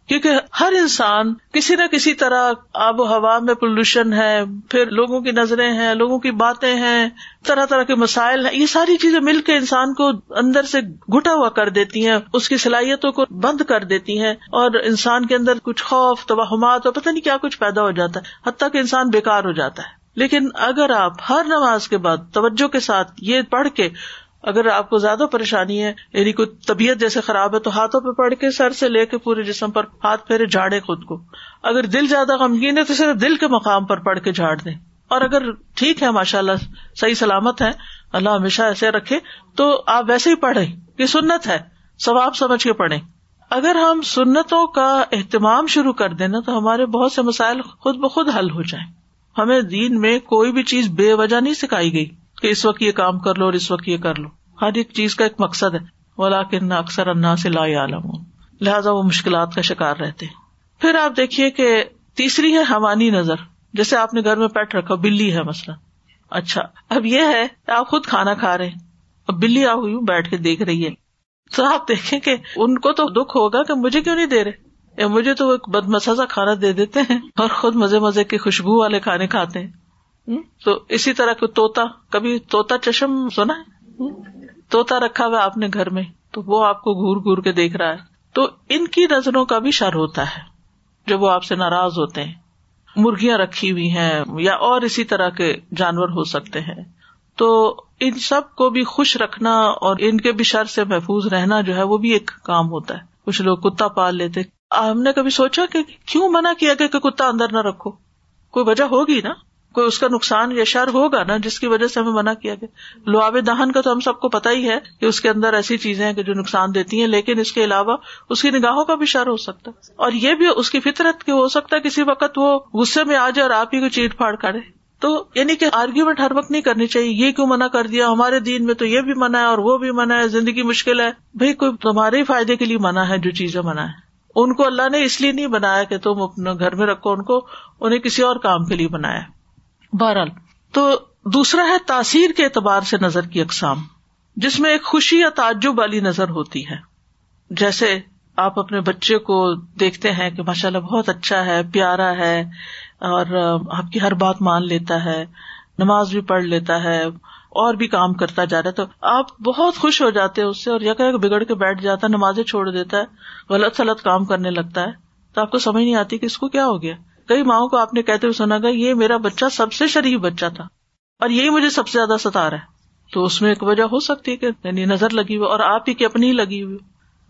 کیونکہ ہر انسان کسی نہ کسی طرح آب و ہوا میں پولوشن ہے، پھر لوگوں کی نظریں ہیں، لوگوں کی باتیں ہیں، طرح طرح کے مسائل ہیں۔ یہ ساری چیزیں مل کے انسان کو اندر سے گٹا ہوا کر دیتی ہیں، اس کی صلاحیتوں کو بند کر دیتی ہیں اور انسان کے اندر کچھ خوف، توہمات اور پتہ نہیں کیا کچھ پیدا ہو جاتا ہے، حتیٰ کہ انسان بےکار ہو جاتا ہے۔ لیکن اگر آپ ہر نماز کے بعد توجہ کے ساتھ یہ پڑھ کے اگر آپ کو زیادہ پریشانی ہے یعنی کوئی طبیعت جیسے خراب ہے، تو ہاتھوں پہ پڑ کے سر سے لے کے پورے جسم پر ہاتھ پھیرے جھاڑے خود کو۔ اگر دل زیادہ غمگین ہے، تو صرف دل کے مقام پر پڑھ کے جھاڑ دیں۔ اور اگر ٹھیک ہے ماشاء اللہ صحیح سلامت ہے اللہ ہمیشہ ایسے رکھے، تو آپ ویسے ہی پڑھیں یہ سنت ہے، ثواب سمجھ کے پڑھیں۔ اگر ہم سنتوں کا اہتمام شروع کر دیں نا، تو ہمارے بہت سے مسائل خود بخود حل ہو جائیں۔ ہمیں دین میں کوئی بھی چیز بے وجہ نہیں سکھائی گئی۔ کہ اس وقت یہ کام کر لو اور اس وقت یہ کر لو۔ ہر ایک چیز کا ایک مقصد ہے۔ ولا کن اکثر انا سے لا عالم لہٰذا وہ مشکلات کا شکار رہتے پھر آپ دیکھیے کہ تیسری ہے حوانی نظر۔ جیسے آپ نے گھر میں پیٹ رکھا، بلی ہے مثلاً۔ اچھا اب یہ ہے آپ خود کھانا کھا رہے اب بلی آ ہوئی بیٹھ کے دیکھ رہی ہے تو آپ دیکھیں کہ ان کو تو دکھ ہوگا کہ مجھے کیوں نہیں دے رہے؟ یا مجھے تو ایک بد مسا کھانا دے دیتے ہیں اور خود مزے مزے کے خوشبو والے کھانے کھاتے ہیں۔ تو اسی طرح کو توتا کبھی توتا چشم سنا ہے؟ توتا رکھا ہوا آپ نے گھر میں، تو وہ آپ کو گور گور کے دیکھ رہا ہے۔ تو ان کی نظروں کا بھی شر ہوتا ہے، جب وہ آپ سے ناراض ہوتے ہیں۔ مرغیاں رکھی ہوئی ہیں یا اور اسی طرح کے جانور ہو سکتے ہیں۔ تو ان سب کو بھی خوش رکھنا اور ان کے بھی شر سے محفوظ رہنا جو ہے، وہ بھی ایک کام ہوتا ہے۔ کچھ لوگ کتا پال لیتے۔ ہم نے کبھی سوچا کہ کیوں منع کیا کہ کتا اندر نہ رکھو؟ کوئی وجہ ہوگی نا؟ کوئی اس کا نقصان یا شر ہوگا نا جس کی وجہ سے ہمیں منع کیا گیا؟ لواب دہن کا تو ہم سب کو پتا ہی ہے کہ اس کے اندر ایسی چیزیں ہیں کہ جو نقصان دیتی ہیں، لیکن اس کے علاوہ اس کی نگاہوں کا بھی شر ہو سکتا ہے۔ اور یہ بھی اس کی فطرت کے ہو سکتا ہے کسی وقت وہ غصے میں آ جائے اور آپ ہی کو چیٹ پھاڑ کرے تو یعنی کہ آرگیومنٹ ہر وقت نہیں کرنی چاہیے، یہ کیوں منع کر دیا؟ ہمارے دین میں تو یہ بھی منع ہے اور وہ بھی منع ہے، زندگی مشکل ہے۔ بھائی، کوئی تمہارے ہی فائدے کے لیے منع ہے جو چیزیں منع ہے ان کو اللہ نے اس لیے نہیں بنایا کہ تم اپنے گھر میں رکھو، ان کو انہیں کسی اور کام کے لیے بنایا۔ بہرحال، تو دوسرا ہے تاثیر کے اعتبار سے نظر کی اقسام، جس میں ایک خوشی یا تعجب والی نظر ہوتی ہے۔ جیسے آپ اپنے بچے کو دیکھتے ہیں کہ ماشاء اللہ بہت اچھا ہے، پیارا ہے، اور آپ کی ہر بات مان لیتا ہے، نماز بھی پڑھ لیتا ہے، اور بھی کام کرتا جا رہا ہے، تو آپ بہت خوش ہو جاتے ہیں اس سے، اور یا کہ بگڑ کے بیٹھ جاتا ہے، نمازیں چھوڑ دیتا ہے، غلط سلط کام کرنے لگتا ہے، تو آپ کو سمجھ نہیں آتی کہ اس کو کیا ہو گیا۔ کئی ماؤں کو آپ نے کہتے ہوئے سنا گا یہ میرا بچہ سب سے شریف بچہ تھا اور یہی مجھے سب سے زیادہ ستا رہا ہے۔ تو اس میں ایک وجہ ہو سکتی ہے کہ یعنی نظر لگی ہوئی اور آپ ہی کی اپنی لگی ہوئی۔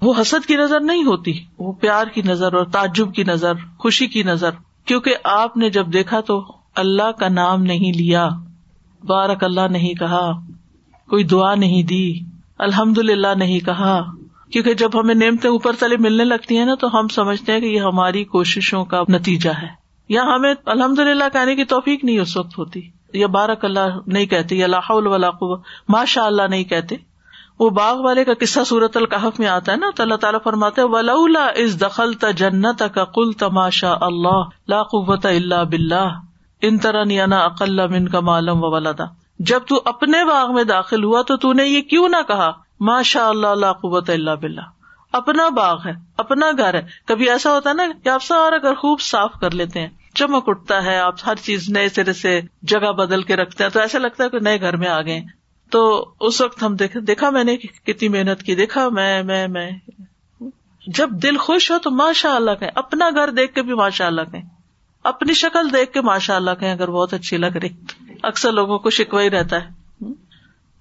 وہ حسد کی نظر نہیں ہوتی، وہ پیار کی نظر اور تعجب کی نظر، خوشی کی نظر۔ کیونکہ آپ نے جب دیکھا تو اللہ کا نام نہیں لیا، بارک اللہ نہیں کہا، کوئی دعا نہیں دی الحمد للہ نہیں کہا۔ کیونکہ جب ہمیں نعمتیں اوپر تلے ملنے لگتی ہیں نا تو ہم سمجھتے ہیں کہ یہ ہماری کوششوں کا نتیجہ ہے۔ یا ہمیں الحمد للہ کہنے کی توفیق نہیں اس وقت ہوتی۔ یا بارک اللہ نہیں کہتے، یا لاہ اللہ ماشاء اللہ نہیں کہتے۔ وہ باغ والے کا قصہ صورت القحف میں آتا ہے نا، تو اللہ تعالیٰ فرماتے ولا اس دخل جنت کا کل تماشا اللہ لا قوت اللہ بلّہ ان طرح نیانا اقل من کا معلوم و ولدا۔ جب تو اپنے باغ میں داخل ہوا تو تو نے یہ کیوں نہ کہا ماشاء اللہ لا قوت اللہ بلّہ اپنا باغ ہے، اپنا گھر ہے۔ کبھی ایسا ہوتا ہے نا کہ آپ سارا گھر خوب صاف کر لیتے ہیں۔ چمک اٹھتا ہے، آپ ہر چیز نئے سرے سے جگہ بدل کے رکھتے ہیں۔ تو ایسا لگتا ہے کہ نئے گھر میں آ گئے تو اس وقت ہم دیکھ دیکھا میں نے کتنی محنت کی، دیکھا میں میں میں۔ جب دل خوش ہو تو ماشاء اللہ کہیں۔ اپنا گھر دیکھ کے بھی ماشاء اللہ کہیں۔ اپنی شکل دیکھ کے ماشاء اللہ کہیں، اگر بہت اچھی لگ رہی۔ اکثر لوگوں کو شکوا ہی رہتا ہے۔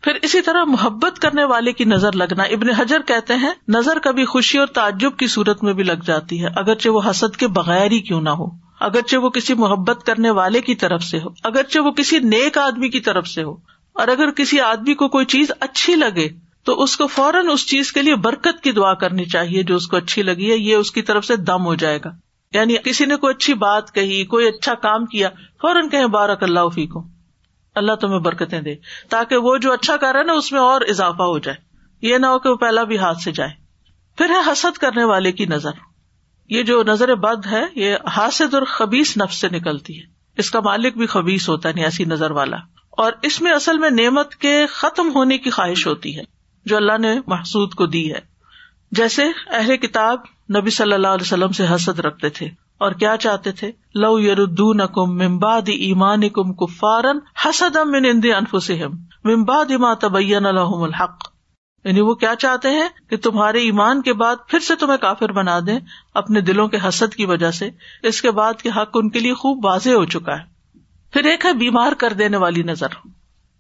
پھر اسی طرح محبت کرنے والے کی نظر لگنا، ابن حجر کہتے ہیں، نظر کبھی خوشی اور تعجب کی صورت میں بھی لگ جاتی ہے، اگرچہ وہ حسد کے بغیر ہی کیوں نہ ہو، اگرچہ وہ کسی محبت کرنے والے کی طرف سے ہو، اگرچہ وہ کسی نیک آدمی کی طرف سے ہو، اور اگر کسی آدمی کو کوئی چیز اچھی لگے، تو اس کو فوراً اس چیز کے لیے برکت کی دعا کرنی چاہیے، جو اس کو اچھی لگی ہے، یہ اس کی طرف سے دم ہو جائے گا۔ یعنی کسی نے کوئی اچھی بات کہی، کوئی اچھا کام کیا، فوراً کہیں بارک اللہ فی کو اللہ تمہیں برکتیں دے تاکہ وہ جو اچھا کر رہا ہے نا اس میں اور اضافہ ہو جائے یہ نہ ہو کہ وہ پہلا بھی ہاتھ سے جائے پھر ہے حسد کرنے والے کی نظر یہ جو نظر بد ہے یہ حاصد اور خبیص نفس سے نکلتی ہے اس کا مالک بھی خبیص ہوتا ہے ایسی نظر والا اور اس میں اصل میں نعمت کے ختم ہونے کی خواہش ہوتی ہے جو اللہ نے محسود کو دی ہے۔ جیسے اہل کتاب نبی صلی اللہ علیہ وسلم سے حسد رکھتے تھے۔ اور کیا چاہتے تھے؟ لو یردو نکم ممباد ایمان کم کفارن حسد من اند انفسم ممباد اما تبین الحم الحق۔ یعنی وہ کیا چاہتے ہیں؟ کہ تمہارے ایمان کے بعد پھر سے تمہیں کافر بنا دیں، اپنے دلوں کے حسد کی وجہ سے۔ اس کے بعد کے حق ان کے لیے خوب واضح ہو چکا ہے۔ پھر ایک ہے بیمار کر دینے والی نظر۔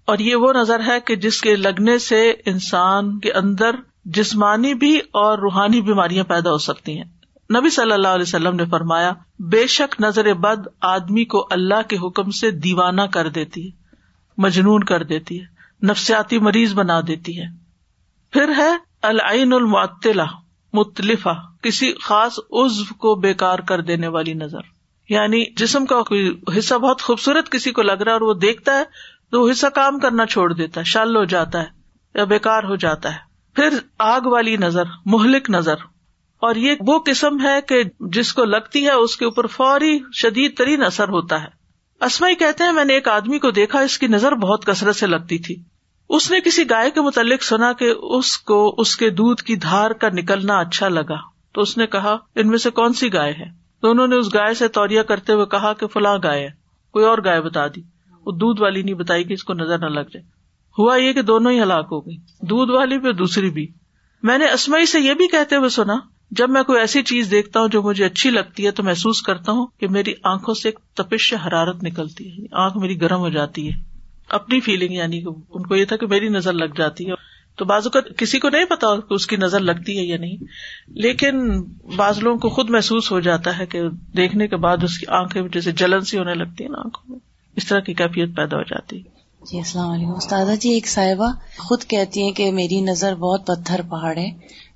اور یہ وہ نظر ہے کہ جس کے لگنے سے انسان کے اندر جسمانی بھی اور روحانی بیماریاں پیدا ہو سکتی ہیں۔ نبی صلی اللہ علیہ وسلم نے فرمایا، بے شک نظر بد آدمی کو اللہ کے حکم سے دیوانہ کر دیتی ہے، مجنون کر دیتی ہے، نفسیاتی مریض بنا دیتی ہے۔ پھر ہے، العین المعطلا متلفہ، کسی خاص عزو کو بےکار کر دینے والی نظر۔ یعنی جسم کا کوئی حصہ بہت خوبصورت کسی کو لگ رہا ہے اور وہ دیکھتا ہے، تو وہ حصہ کام کرنا چھوڑ دیتا ہے شل ہو جاتا ہے یا بےکار ہو جاتا ہے۔ پھر آگ والی نظر، مہلک نظر۔ اور یہ وہ قسم ہے کہ جس کو لگتی ہے اس کے اوپر فوری شدید ترین اثر ہوتا ہے۔ اسمائی کہتے ہیں، میں نے ایک آدمی کو دیکھا، اس کی نظر بہت کثرت سے لگتی تھی۔ اس نے کسی گائے کے متعلق سنا کہ اس کو اس کے دودھ کی دھار کا نکلنا اچھا لگا۔ تو اس نے کہا، ان میں سے کون سی گائے ہے؟ تو انہوں نے اس گائے سے توریا کرتے ہوئے کہا کہ فلاں گائے ہے۔ کوئی اور گائے بتا دی۔ وہ دودھ والی نہیں بتائی کہ اس کو نظر نہ لگ جائے۔ ہوا یہ کہ دونوں ہی ہلاک ہو گئی دودھ والی بھی دوسری بھی۔ میں نے اسمئی سے یہ بھی کہتے ہوئے سنا جب میں کوئی ایسی چیز دیکھتا ہوں جو مجھے اچھی لگتی ہے تو محسوس کرتا ہوں کہ میری آنکھوں سے ایک تپش حرارت نکلتی ہے۔ آنکھ میری گرم ہو جاتی ہے۔ اپنی فیلنگ یعنی ان کو یہ تھا کہ میری نظر لگ جاتی ہے۔ تو بازو کا کسی کو نہیں پتا کہ اس کی نظر لگتی ہے یا نہیں۔ لیکن بعض لوگوں کو خود محسوس ہو جاتا ہے کہ دیکھنے کے بعد اس کی آنکھیں جیسے جلن سی ہونے لگتی ہے نا آنکھوں میں۔ اس طرح کی کیفیت پیدا ہو جاتی ہے۔ جی السلام علیکم۔ استاد جی ایک صاحبہ خود کہتی ہیں کہ میری نظر بہت پتھر پہاڑ ہے۔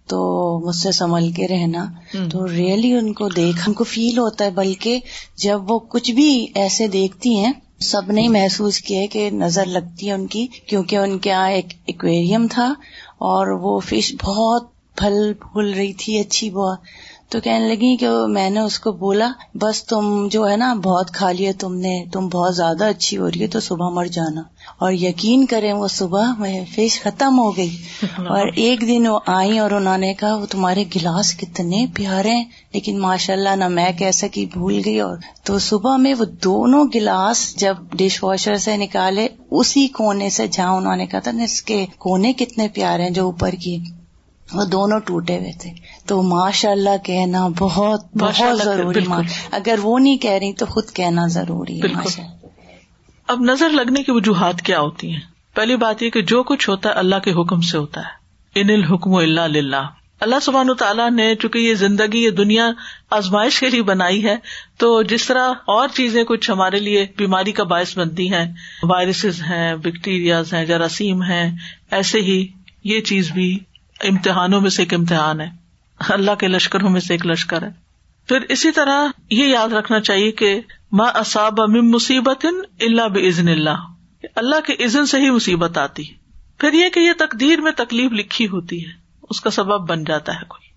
تو مجھ سے سنبھل کے رہنا۔ تو ریئلی ان کو دیکھ ان کو فیل ہوتا ہے بلکہ جب وہ کچھ بھی ایسے دیکھتی ہیں سب نے محسوس کیا کہ نظر لگتی ہے ان کی کیونکہ ان کے یہاں ایک ایکویریم تھا اور وہ فش بہت پھل پھول رہی تھی اچھی بہت۔ تو کہنے لگی کہ میں نے اس کو بولا بس تم جو ہے نا بہت کھا لیا تم نے تم بہت زیادہ اچھی ہو رہی ہے تو صبح مر جانا۔ اور یقین کریں وہ صبح میں فش ختم ہو گئی۔ اور ایک دن وہ آئی اور انہوں نے کہا وہ تمہارے گلاس کتنے پیارے ہیں۔ لیکن ماشاء اللہ نہ میں کیسا کی بھول گئی۔ اور تو صبح میں وہ دونوں گلاس جب ڈش واشر سے نکالے اسی کونے سے جہاں انہوں نے کہا تھا نا اس کے کونے کتنے پیارے ہیں جو اوپر کی وہ دونوں ٹوٹے ہوئے تھے۔ تو ماشاء اللہ کہنا بہت بہت ضروری اگر وہ نہیں کہہ رہی تو خود کہنا ضروری ہے۔ اب نظر لگنے کی وجوہات کیا ہوتی ہیں؟ پہلی بات یہ کہ جو کچھ ہوتا ہے اللہ کے حکم سے ہوتا ہے۔ ان الحکم اللہ اللہ اللہ سبحان تعالیٰ نے چونکہ یہ زندگی یہ دنیا آزمائش کے لیے بنائی ہے تو جس طرح اور چیزیں کچھ ہمارے لیے بیماری کا باعث بنتی ہیں وائرسز ہیں بیکٹیریاز ہیں جراثیم ہیں ایسے ہی یہ چیز بھی امتحانوں میں سے ایک امتحان ہے۔ اللہ کے لشکروں میں سے ایک لشکر ہے۔ پھر اسی طرح یہ یاد رکھنا چاہیے کہ ماں اصاب مصیبت اللہ بزن اللہ۔ اللہ کے عزن سے ہی مصیبت آتی پھر یہ کہ یہ تقدیر میں تکلیف لکھی ہوتی ہے۔ اس کا سبب بن جاتا ہے کوئی۔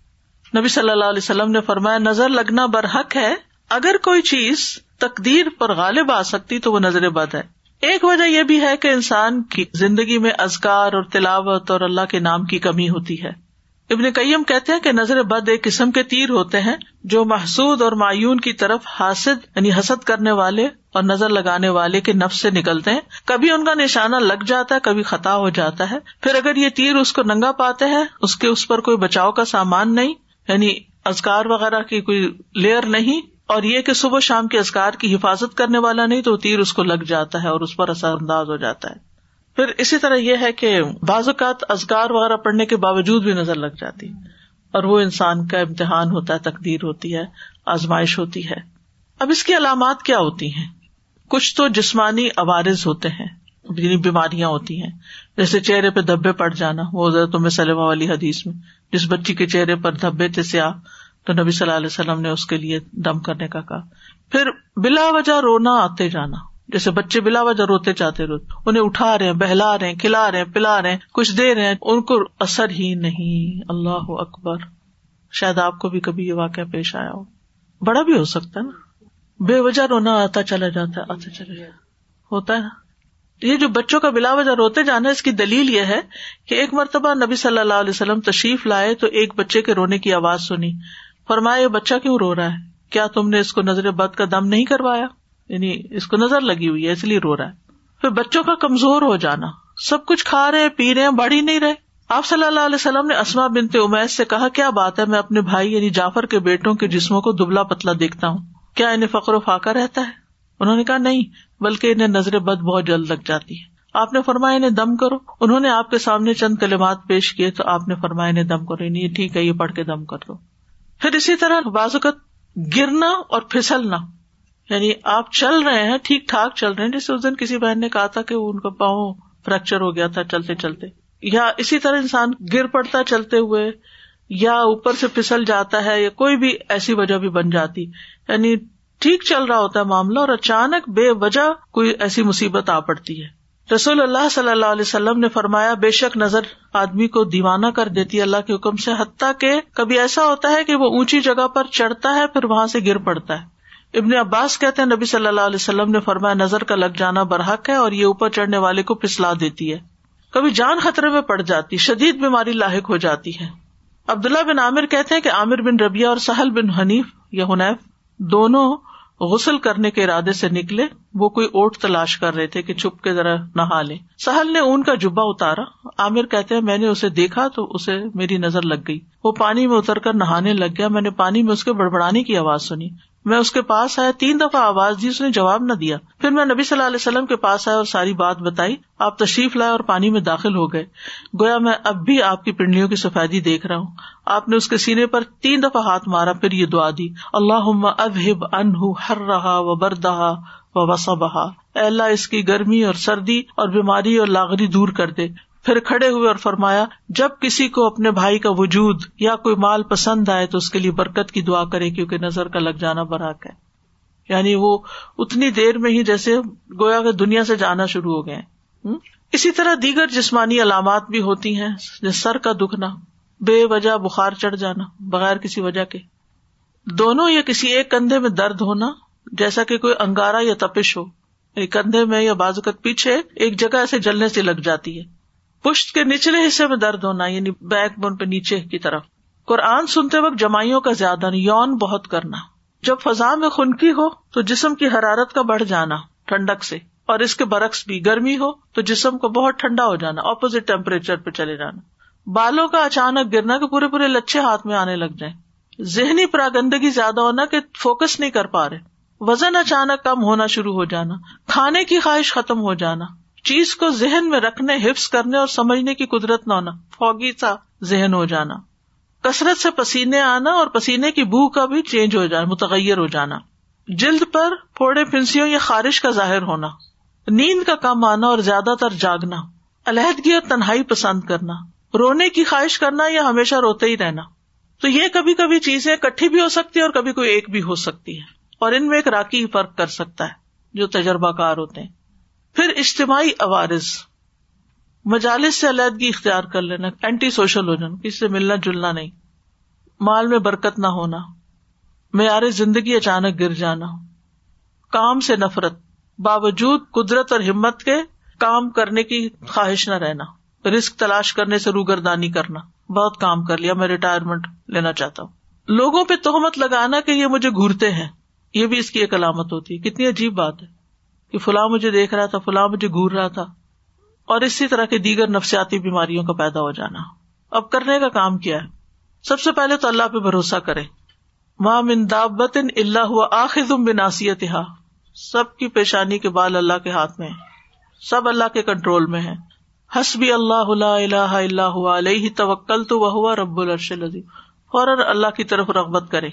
نبی صلی اللہ علیہ وسلم نے فرمایا، نظر لگنا برحق ہے۔ اگر کوئی چیز تقدیر پر غالب آ سکتی تو وہ نظر بد ہے۔ ایک وجہ یہ بھی ہے کہ انسان کی زندگی میں ازکار اور تلاوت اور اللہ کے نام کی کمی ہوتی ہے۔ ابن کئیم کہتے ہیں کہ نظر بد ایک قسم کے تیر ہوتے ہیں جو محسود اور معیون کی طرف حاصد یعنی حسد کرنے والے اور نظر لگانے والے کے نفس سے نکلتے ہیں۔ کبھی ان کا نشانہ لگ جاتا ہے، کبھی خطا ہو جاتا ہے۔ پھر اگر یہ تیر اس کو ننگا پاتے ہیں، اس کے اس پر کوئی بچاؤ کا سامان نہیں یعنی ازکار وغیرہ کی کوئی لیئر نہیں اور یہ کہ صبح شام کے ازکار کی حفاظت کرنے والا نہیں تو تیر اس کو لگ جاتا ہے اور اس پر اثر انداز ہو جاتا ہے۔ پھر اسی طرح یہ ہے کہ بعض اوقات ازگار وغیرہ پڑھنے کے باوجود بھی نظر لگ جاتی اور وہ انسان کا امتحان ہوتا ہے، تقدیر ہوتی ہے، آزمائش ہوتی ہے۔ اب اس کی علامات کیا ہوتی ہیں؟ کچھ تو جسمانی عوارض ہوتے ہیں یعنی بیماریاں ہوتی ہیں۔ جیسے چہرے پہ دھبے پڑ جانا، وہ تمہیں سلما والی حدیث میں، جس بچی کے چہرے پر دھبے تھے سیاہ تو نبی صلی اللہ علیہ وسلم نے اس کے لیے دم کرنے کا کہا۔ پھر بلا وجہ رونا آتے جانا۔ جیسے بچے بلا وجہ روتے چاہتے روتے انہیں اٹھا رہے ہیں، بہلا رہے ہیں، کھلا رہے ہیں، پلا رہے ہیں، کچھ دے رہے ہیں، ان کو اثر ہی نہیں۔ اللہ اکبر۔ شاید آپ کو بھی کبھی یہ واقعہ پیش آیا ہو۔ بڑا بھی ہو سکتا ہے نا۔ بے وجہ رونا آتا چلا جاتا ہے، آتا چلا جاتا ہوتا ہے نا۔ یہ جو بچوں کا بلا وجہ روتے جانا اس کی دلیل یہ ہے کہ ایک مرتبہ نبی صلی اللہ علیہ وسلم تشریف لائے تو ایک بچے کے رونے کی آواز سنی۔ فرمایا، یہ بچہ کیوں رو رہا ہے؟ کیا تم نے اس کو نظر بد کا دم نہیں کروایا؟ یعنی اس کو نظر لگی ہوئی ہے، اس لیے رو رہا ہے۔ پھر بچوں کا کمزور ہو جانا۔ سب کچھ کھا رہے، پی رہے، بڑھ ہی نہیں رہے۔ آپ صلی اللہ علیہ وسلم نے اسما بنتے امیش سے کہا، کیا بات ہے، میں اپنے بھائی یعنی جعفر کے بیٹوں کے جسموں کو دبلا پتلا دیکھتا ہوں۔ کیا انہیں فخر و فاقہ رہتا ہے؟ انہوں نے کہا، نہیں، بلکہ انہیں نظر بد بہت جلد لگ جاتی ہے۔ آپ نے فرمایا، انہیں دم کرو۔ انہوں نے آپ کے سامنے چند کلمات پیش کیے تو آپ نے فرمایا، انہیں دم کرو۔ نہیں یعنی ٹھیک ہے، یہ پڑھ کے دم کر دو۔ پھر اسی طرح بازوقت گرنا اور پھسلنا یعنی آپ چل رہے ہیں، ٹھیک ٹھاک چل رہے ہیں، جیسے اس دن کسی بہن نے کہا تھا کہ ان کا پاؤں فریکچر ہو گیا تھا چلتے چلتے، یا اسی طرح انسان گر پڑتا چلتے ہوئے، یا اوپر سے پھسل جاتا ہے، یا کوئی بھی ایسی وجہ بھی بن جاتی یعنی ٹھیک چل رہا ہوتا ہے معاملہ اور اچانک بے وجہ کوئی ایسی مصیبت آ پڑتی ہے۔ رسول اللہ صلی اللہ علیہ وسلم نے فرمایا، بے شک نظر آدمی کو دیوانہ کر دیتی ہے، اللہ کے حکم سے، حتیٰ کہ کبھی ایسا ہوتا ہے کہ وہ اونچی جگہ پر چڑھتا ہے، پھر وہاں سے گر پڑتا ہے۔ ابن عباس کہتے ہیں، نبی صلی اللہ علیہ وسلم نے فرمایا، نظر کا لگ جانا برحق ہے اور یہ اوپر چڑھنے والے کو پھسلا دیتی ہے۔ کبھی جان خطرے میں پڑ جاتی، شدید بیماری لاحق ہو جاتی ہے۔ عبداللہ بن عامر کہتے ہیں کہ عامر بن ربیہ اور سہل بن حنیف یا حنیف دونوں غسل کرنے کے ارادے سے نکلے، وہ کوئی اوٹ تلاش کر رہے تھے کہ چھپ کے ذرا نہا لے سہل نے اون کا جبا اتارا۔ عامر کہتے ہیں، میں نے اسے دیکھا تو اسے میری نظر لگ گئی۔ وہ پانی میں اتر کر نہانے لگ گیا۔ میں نے پانی میں اس کے بڑبڑانے کی آواز سنی۔ میں اس کے پاس آیا، تین دفعہ آواز دی، اس نے جواب نہ دیا۔ پھر میں نبی صلی اللہ علیہ وسلم کے پاس آیا اور ساری بات بتائی۔ آپ تشریف لائے اور پانی میں داخل ہو گئے۔ گویا میں اب بھی آپ کی پنڈلیوں کی سفیدی دیکھ رہا ہوں۔ آپ نے اس کے سینے پر تین دفعہ ہاتھ مارا، پھر یہ دعا دی۔ اللہ ابہب ان ہر رہا و بردہ و وسا بہا اللہ، اس کی گرمی اور سردی اور بیماری اور لاغری دور کر دے۔ پھر کھڑے ہوئے اور فرمایا، جب کسی کو اپنے بھائی کا وجود یا کوئی مال پسند آئے تو اس کے لیے برکت کی دعا کرے کیونکہ نظر کا لگ جانا برحق ہے۔ یعنی وہ اتنی دیر میں ہی جیسے گویا کہ دنیا سے جانا شروع ہو گئے اسی طرح دیگر جسمانی علامات بھی ہوتی ہیں سر کا دکھنا، بے وجہ بخار چڑھ جانا، بغیر کسی وجہ کے۔ دونوں یا کسی ایک کندھے میں درد ہونا، جیسا کہ کوئی انگارا یا تپش ہو کندھے میں یا بازوقت پیچھے ایک جگہ ایسے جلنے سے لگ جاتی ہے۔ پشت کے نچلے حصے میں درد ہونا یعنی بیک بون پہ نیچے کی طرف۔ قرآن سنتے وقت جمائیوں کا زیادہ یون بہت کرنا۔ جب فضا میں خنکی ہو تو جسم کی حرارت کا بڑھ جانا ٹھنڈک سے، اور اس کے برعکس بھی گرمی ہو تو جسم کو بہت ٹھنڈا ہو جانا اپوزٹ ٹیمپریچر پہ چلے جانا۔ بالوں کا اچانک گرنا کہ پورے پورے لچھے ہاتھ میں آنے لگ جائیں۔ ذہنی پراگندگی زیادہ ہونا کہ فوکس نہیں کر پا رہے۔ وزن اچانک کم ہونا شروع ہو جانا۔ کھانے کی خواہش ختم ہو جانا۔ چیز کو ذہن میں رکھنے، حفظ کرنے اور سمجھنے کی قدرت نہ ہونا، فوگی سا ذہن ہو جانا۔ کثرت سے پسینے آنا اور پسینے کی بو کا بھی چینج ہو جانا، متغیر ہو جانا۔ جلد پر پھوڑے، پھنسیوں یا خارش کا ظاہر ہونا۔ نیند کا کم آنا اور زیادہ تر جاگنا۔ علیحدگی اور تنہائی پسند کرنا۔ رونے کی خواہش کرنا یا ہمیشہ روتے ہی رہنا۔ تو یہ کبھی کبھی چیزیں کٹھی بھی ہو سکتی ہے اور کبھی کوئی ایک بھی ہو سکتی ہے اور ان میں ایک راکی فرق کر سکتا ہے، جو تجربہ کار ہوتے ہیں۔ پھر اجتماعی عوارض، مجالس سے علیحدگی اختیار کر لینا اینٹی سوشل ہو جانا، کسی سے ملنا جلنا نہیں۔ مال میں برکت نہ ہونا، معیار زندگی اچانک گر جانا، کام سے نفرت، باوجود قدرت اور ہمت کے کام کرنے کی خواہش نہ رہنا رسک تلاش کرنے سے روگردانی کرنا۔ بہت کام کر لیا، میں ریٹائرمنٹ لینا چاہتا ہوں۔ لوگوں پہ تہمت لگانا کہ یہ مجھے گورتے ہیں، یہ بھی اس کی ایک علامت ہوتی ہے۔ کتنی عجیب بات ہے۔ کہ فلاں مجھے دیکھ رہا تھا، فلاں مجھے گور رہا تھا۔ اور اسی طرح کے دیگر نفسیاتی بیماریوں کا پیدا ہو جانا۔ اب کرنے کا کام کیا ہے؟ سب سے پہلے تو اللہ پہ بھروسہ کرے ماں دابت اللہ ہوا آخر بناسیت سب کی پیشانی کے بال اللہ کے ہاتھ میں سب اللہ کے کنٹرول میں ہے حسبی اللہ اللہ اللہ علیہ توکل تو وہ ہوا رب الرش فوراً اللہ کی طرف رغبت کرے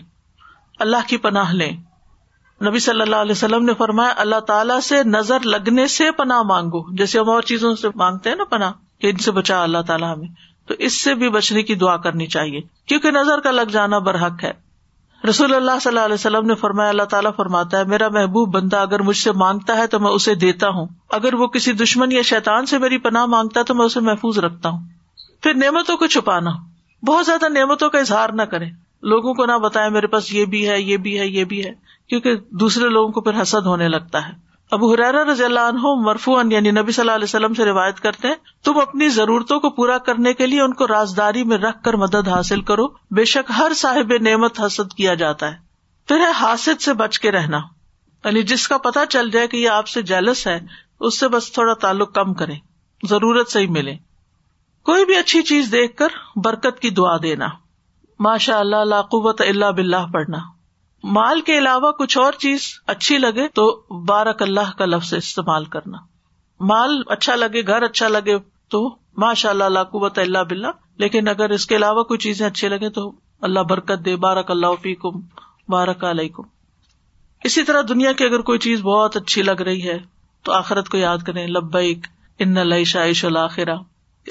اللہ کی پناہ لیں۔ نبی صلی اللہ علیہ وسلم نے فرمایا، اللہ تعالیٰ سے نظر لگنے سے پناہ مانگو۔ جیسے ہم اور چیزوں سے مانگتے ہیں نا پناہ، کہ ان سے بچا اللہ تعالیٰ ہمیں۔ تو اس سے بھی بچنے کی دعا کرنی چاہیے۔ کیونکہ نظر کا لگ جانا برحق ہے۔ رسول اللہ صلی اللہ علیہ وسلم نے فرمایا، اللہ تعالیٰ فرماتا ہے، میرا محبوب بندہ اگر مجھ سے مانگتا ہے تو میں اسے دیتا ہوں۔ اگر وہ کسی دشمن یا شیطان سے میری پناہ مانگتا ہے تو میں اسے محفوظ رکھتا ہوں۔ پھر نعمتوں کو چھپانا۔ بہت زیادہ نعمتوں کا اظہار نہ کرے لوگوں کو نہ بتائے میرے پاس یہ بھی ہے، یہ بھی ہے، یہ بھی ہے۔ کیونکہ دوسرے لوگوں کو پھر حسد ہونے لگتا ہے۔ ابو حرارا رضی اللہ عنہ مرفون یعنی نبی صلی اللہ علیہ وسلم سے روایت کرتے ہیں، تم اپنی ضرورتوں کو پورا کرنے کے لیے ان کو رازداری میں رکھ کر مدد حاصل کرو۔ بے شک ہر صاحب نعمت حسد کیا جاتا ہے۔ پھر ہے حاصد سے بچ کے رہنا۔ یعنی جس کا پتا چل جائے کہ یہ آپ سے جیلس ہے، اس سے بس تھوڑا تعلق کم کرے ضرورت سے ہی ملے۔ کوئی بھی اچھی چیز دیکھ کر برکت کی دعا دینا۔ ماشاء اللہ لاقوت اللہ بلّہ پڑھنا۔ مال کے علاوہ کچھ اور چیز اچھی لگے تو بارک اللہ کا لفظ استعمال کرنا۔ مال اچھا لگے، گھر اچھا لگے تو ماشاء اللہ اللہ قوت اللہ بلّہ لیکن اگر اس کے علاوہ کوئی چیزیں اچھی لگے تو اللہ برکت دے، بارک اللہ فی کم بارک علیہ اسی طرح دنیا کی اگر کوئی چیز بہت اچھی لگ رہی ہے تو آخرت کو یاد کریں، لبیک، ان شائش الآخرہ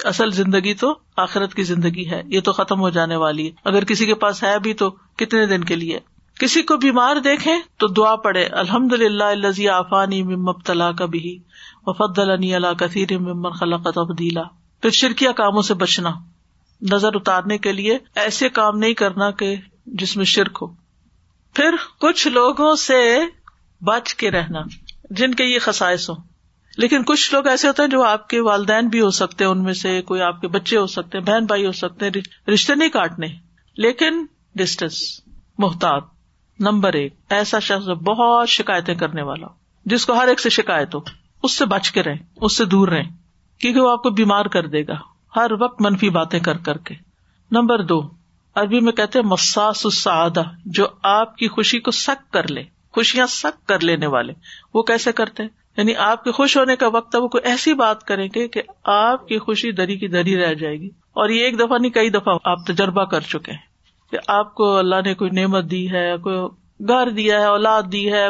اصل زندگی تو آخرت کی زندگی ہے، یہ تو ختم ہو جانے والی ہے۔ اگر کسی کے پاس ہے بھی تو کتنے دن کے لیے؟ کسی کو بیمار دیکھے تو دعا پڑے الحمد للہ الزی آفانی مبتلا کا بھی وفد اللہ کثیر ممن خلق تبدیلا۔ پھر شرکیا کاموں سے بچنا، نظر اتارنے کے لیے ایسے کام نہیں کرنا کہ جس میں شرک ہو۔ پھر کچھ لوگوں سے بچ کے رہنا، جن کے یہ خسائش ہو لیکن کچھ لوگ ایسے ہوتے ہیں جو آپ کے والدین بھی ہو سکتے ہیں، ان میں سے کوئی آپ کے بچے ہو سکتے ہیں، بہن بھائی ہو سکتے ہیں، رشتے نہیں کاٹنے، لیکن ڈسٹینس محتاط۔ نمبر ایک، ایسا شخص بہت شکایتیں کرنے والا جس کو ہر ایک سے شکایت ہو، اس سے بچ کے رہے اس سے دور رہے کیونکہ وہ آپ کو بیمار کر دے گا، ہر وقت منفی باتیں کر کر کے۔ نمبر دو، عربی میں کہتے مساس السعادہ، جو آپ کی خوشی کو سک کر لے، خوشیاں سک کر لینے والے۔ وہ کیسے کرتے یعنی آپ کے خوش ہونے کا وقت ہے، وہ کوئی ایسی بات کریں گے کہ آپ کی خوشی دری کی دری رہ جائے گی۔ اور یہ ایک دفعہ نہیں، کئی دفعہ آپ تجربہ کر چکے ہیں۔ کہ آپ کو اللہ نے کوئی نعمت دی ہے، کوئی گھر دیا ہے، اولاد دی ہے،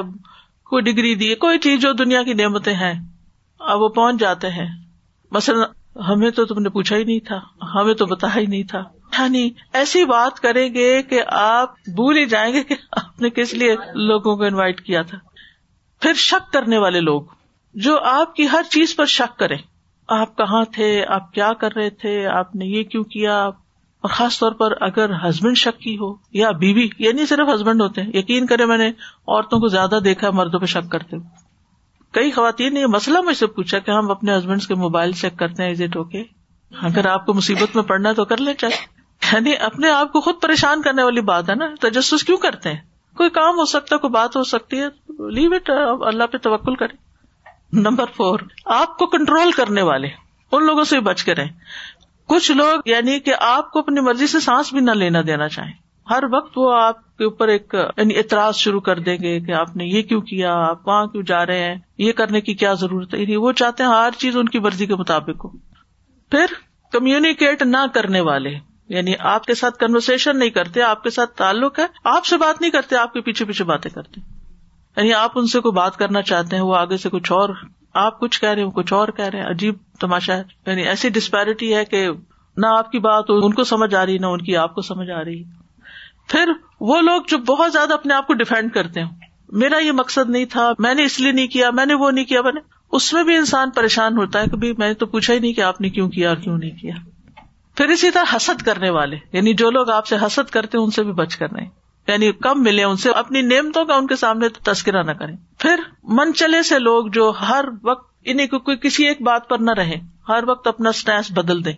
کوئی ڈگری دی ہے، کوئی چیز جو دنیا کی نعمتیں ہیں اب وہ پہنچ جاتے ہیں۔ مثلاً ہمیں تو تم نے پوچھا ہی نہیں تھا، ہمیں تو بتایا ہی نہیں تھا۔ یعنی ایسی بات کریں گے کہ آپ بھول ہی جائیں گے کہ آپ نے کس لیے لوگوں کو انوائٹ کیا تھا۔ پھر شک کرنے والے لوگ، جو آپ کی ہر چیز پر شک کریں۔ آپ کہاں تھے؟ آپ کیا کر رہے تھے؟ آپ نے یہ کیوں کیا؟ اور خاص طور پر اگر ہسبینڈ شک کی ہو یا بیوی، یہ نہیں صرف ہسبینڈ ہوتے ہیں، یقین کرے میں نے عورتوں کو زیادہ دیکھا مردوں پہ شک کرتے ہوئے۔ کئی خواتین نے یہ مسئلہ مجھ سے پوچھا کہ ہم اپنے ہسبینڈ کے موبائل چیک کرتے ہیں ایزٹ ہو کے اگر آپ کو مصیبت میں پڑنا ہے تو کر لیں چاہے یعنی اپنے آپ کو خود پریشان کرنے والی بات ہے نا، تجسس کیوں کرتے ہیں؟ کوئی کام ہو سکتا ہے، کوئی بات ہو سکتی ہے لیو اٹ اللہ پہ توکل کرے نمبر فور آپ کو کنٹرول کرنے والے، ان لوگوں سے بچ کے رہیں۔ کچھ لوگ یعنی کہ آپ کو اپنی مرضی سے سانس بھی نہ لینا دینا چاہیں۔ ہر وقت وہ آپ کے اوپر ایک یعنی اعتراض شروع کر دیں گے کہ آپ نے یہ کیوں کیا، آپ وہاں کیوں جا رہے ہیں، یہ کرنے کی کیا ضرورت ہے؟ یعنی وہ چاہتے ہیں ہر چیز ان کی مرضی کے مطابق ہو۔ پھر کمیونیکیٹ نہ کرنے والے یعنی آپ کے ساتھ کنورسن نہیں کرتے، آپ کے ساتھ تعلق ہے، آپ سے بات نہیں کرتے، آپ کے پیچھے پیچھے باتیں کرتے۔ یعنی آپ ان سے کوئی بات کرنا چاہتے ہیں، وہ آگے سے کچھ اور آپ کچھ کہہ رہے ہیں، کچھ اور کہہ رہے ہیں، عجیب تماشا ہے۔ یعنی ایسی ڈسپیرٹی ہے کہ نہ آپ کی بات ان کو سمجھ آ رہی، نہ ان کی آپ کو سمجھ آ رہی۔ پھر وہ لوگ جو بہت زیادہ اپنے آپ کو ڈیفینڈ کرتے ہیں۔ میرا یہ مقصد نہیں تھا، میں نے اس لیے نہیں کیا، میں نے وہ نہیں کیا، میں نے اس میں بھی انسان پریشان ہوتا ہے کہ میں نے تو پوچھا ہی نہیں کہ آپ نے کیوں کیا اور کیوں نہیں کیا۔ پھر اسی طرح حسد کرنے والے یعنی جو لوگ آپ سے حسد کرتے ہیں، ان سے بھی بچ کر رہے یعنی کم ملے ان سے، اپنی نعمتوں کا ان کے سامنے تذکرہ نہ کریں۔ پھر من چلے سے لوگ جو ہر وقت یعنی انہیں کوئی کسی ایک بات پر نہ رہے، ہر وقت اپنا اسٹینس بدل دیں۔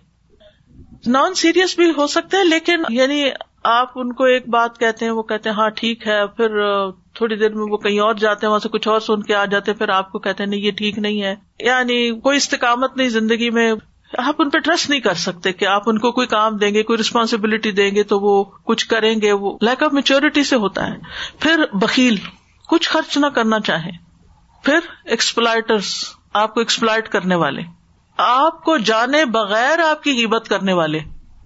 نان سیریس بھی ہو سکتے ہیں، لیکن یعنی آپ ان کو ایک بات کہتے ہیں، وہ کہتے ہیں ہاں ٹھیک ہے، پھر تھوڑی دیر میں وہ کہیں اور جاتے ہیں، وہاں سے کچھ اور سن کے آ جاتے ہیں، پھر آپ کو کہتے ہیں، نہیں، یہ ٹھیک نہیں ہے۔ یعنی کوئی استقامت نہیں زندگی میں۔ آپ ان پہ ٹرسٹ نہیں کر سکتے کہ آپ ان کو کوئی کام دیں گے، کوئی ریسپانسبلٹی دیں گے تو وہ کچھ کریں گے، وہ لیک آف میچورٹی سے ہوتا ہے۔ پھر بکیل کچھ خرچ نہ کرنا چاہیں۔ پھر ایکسپلائٹرس آپ کو ایکسپلائٹ کرنے والے۔ آپ کو جانے بغیر آپ کی ہبت کرنے والے۔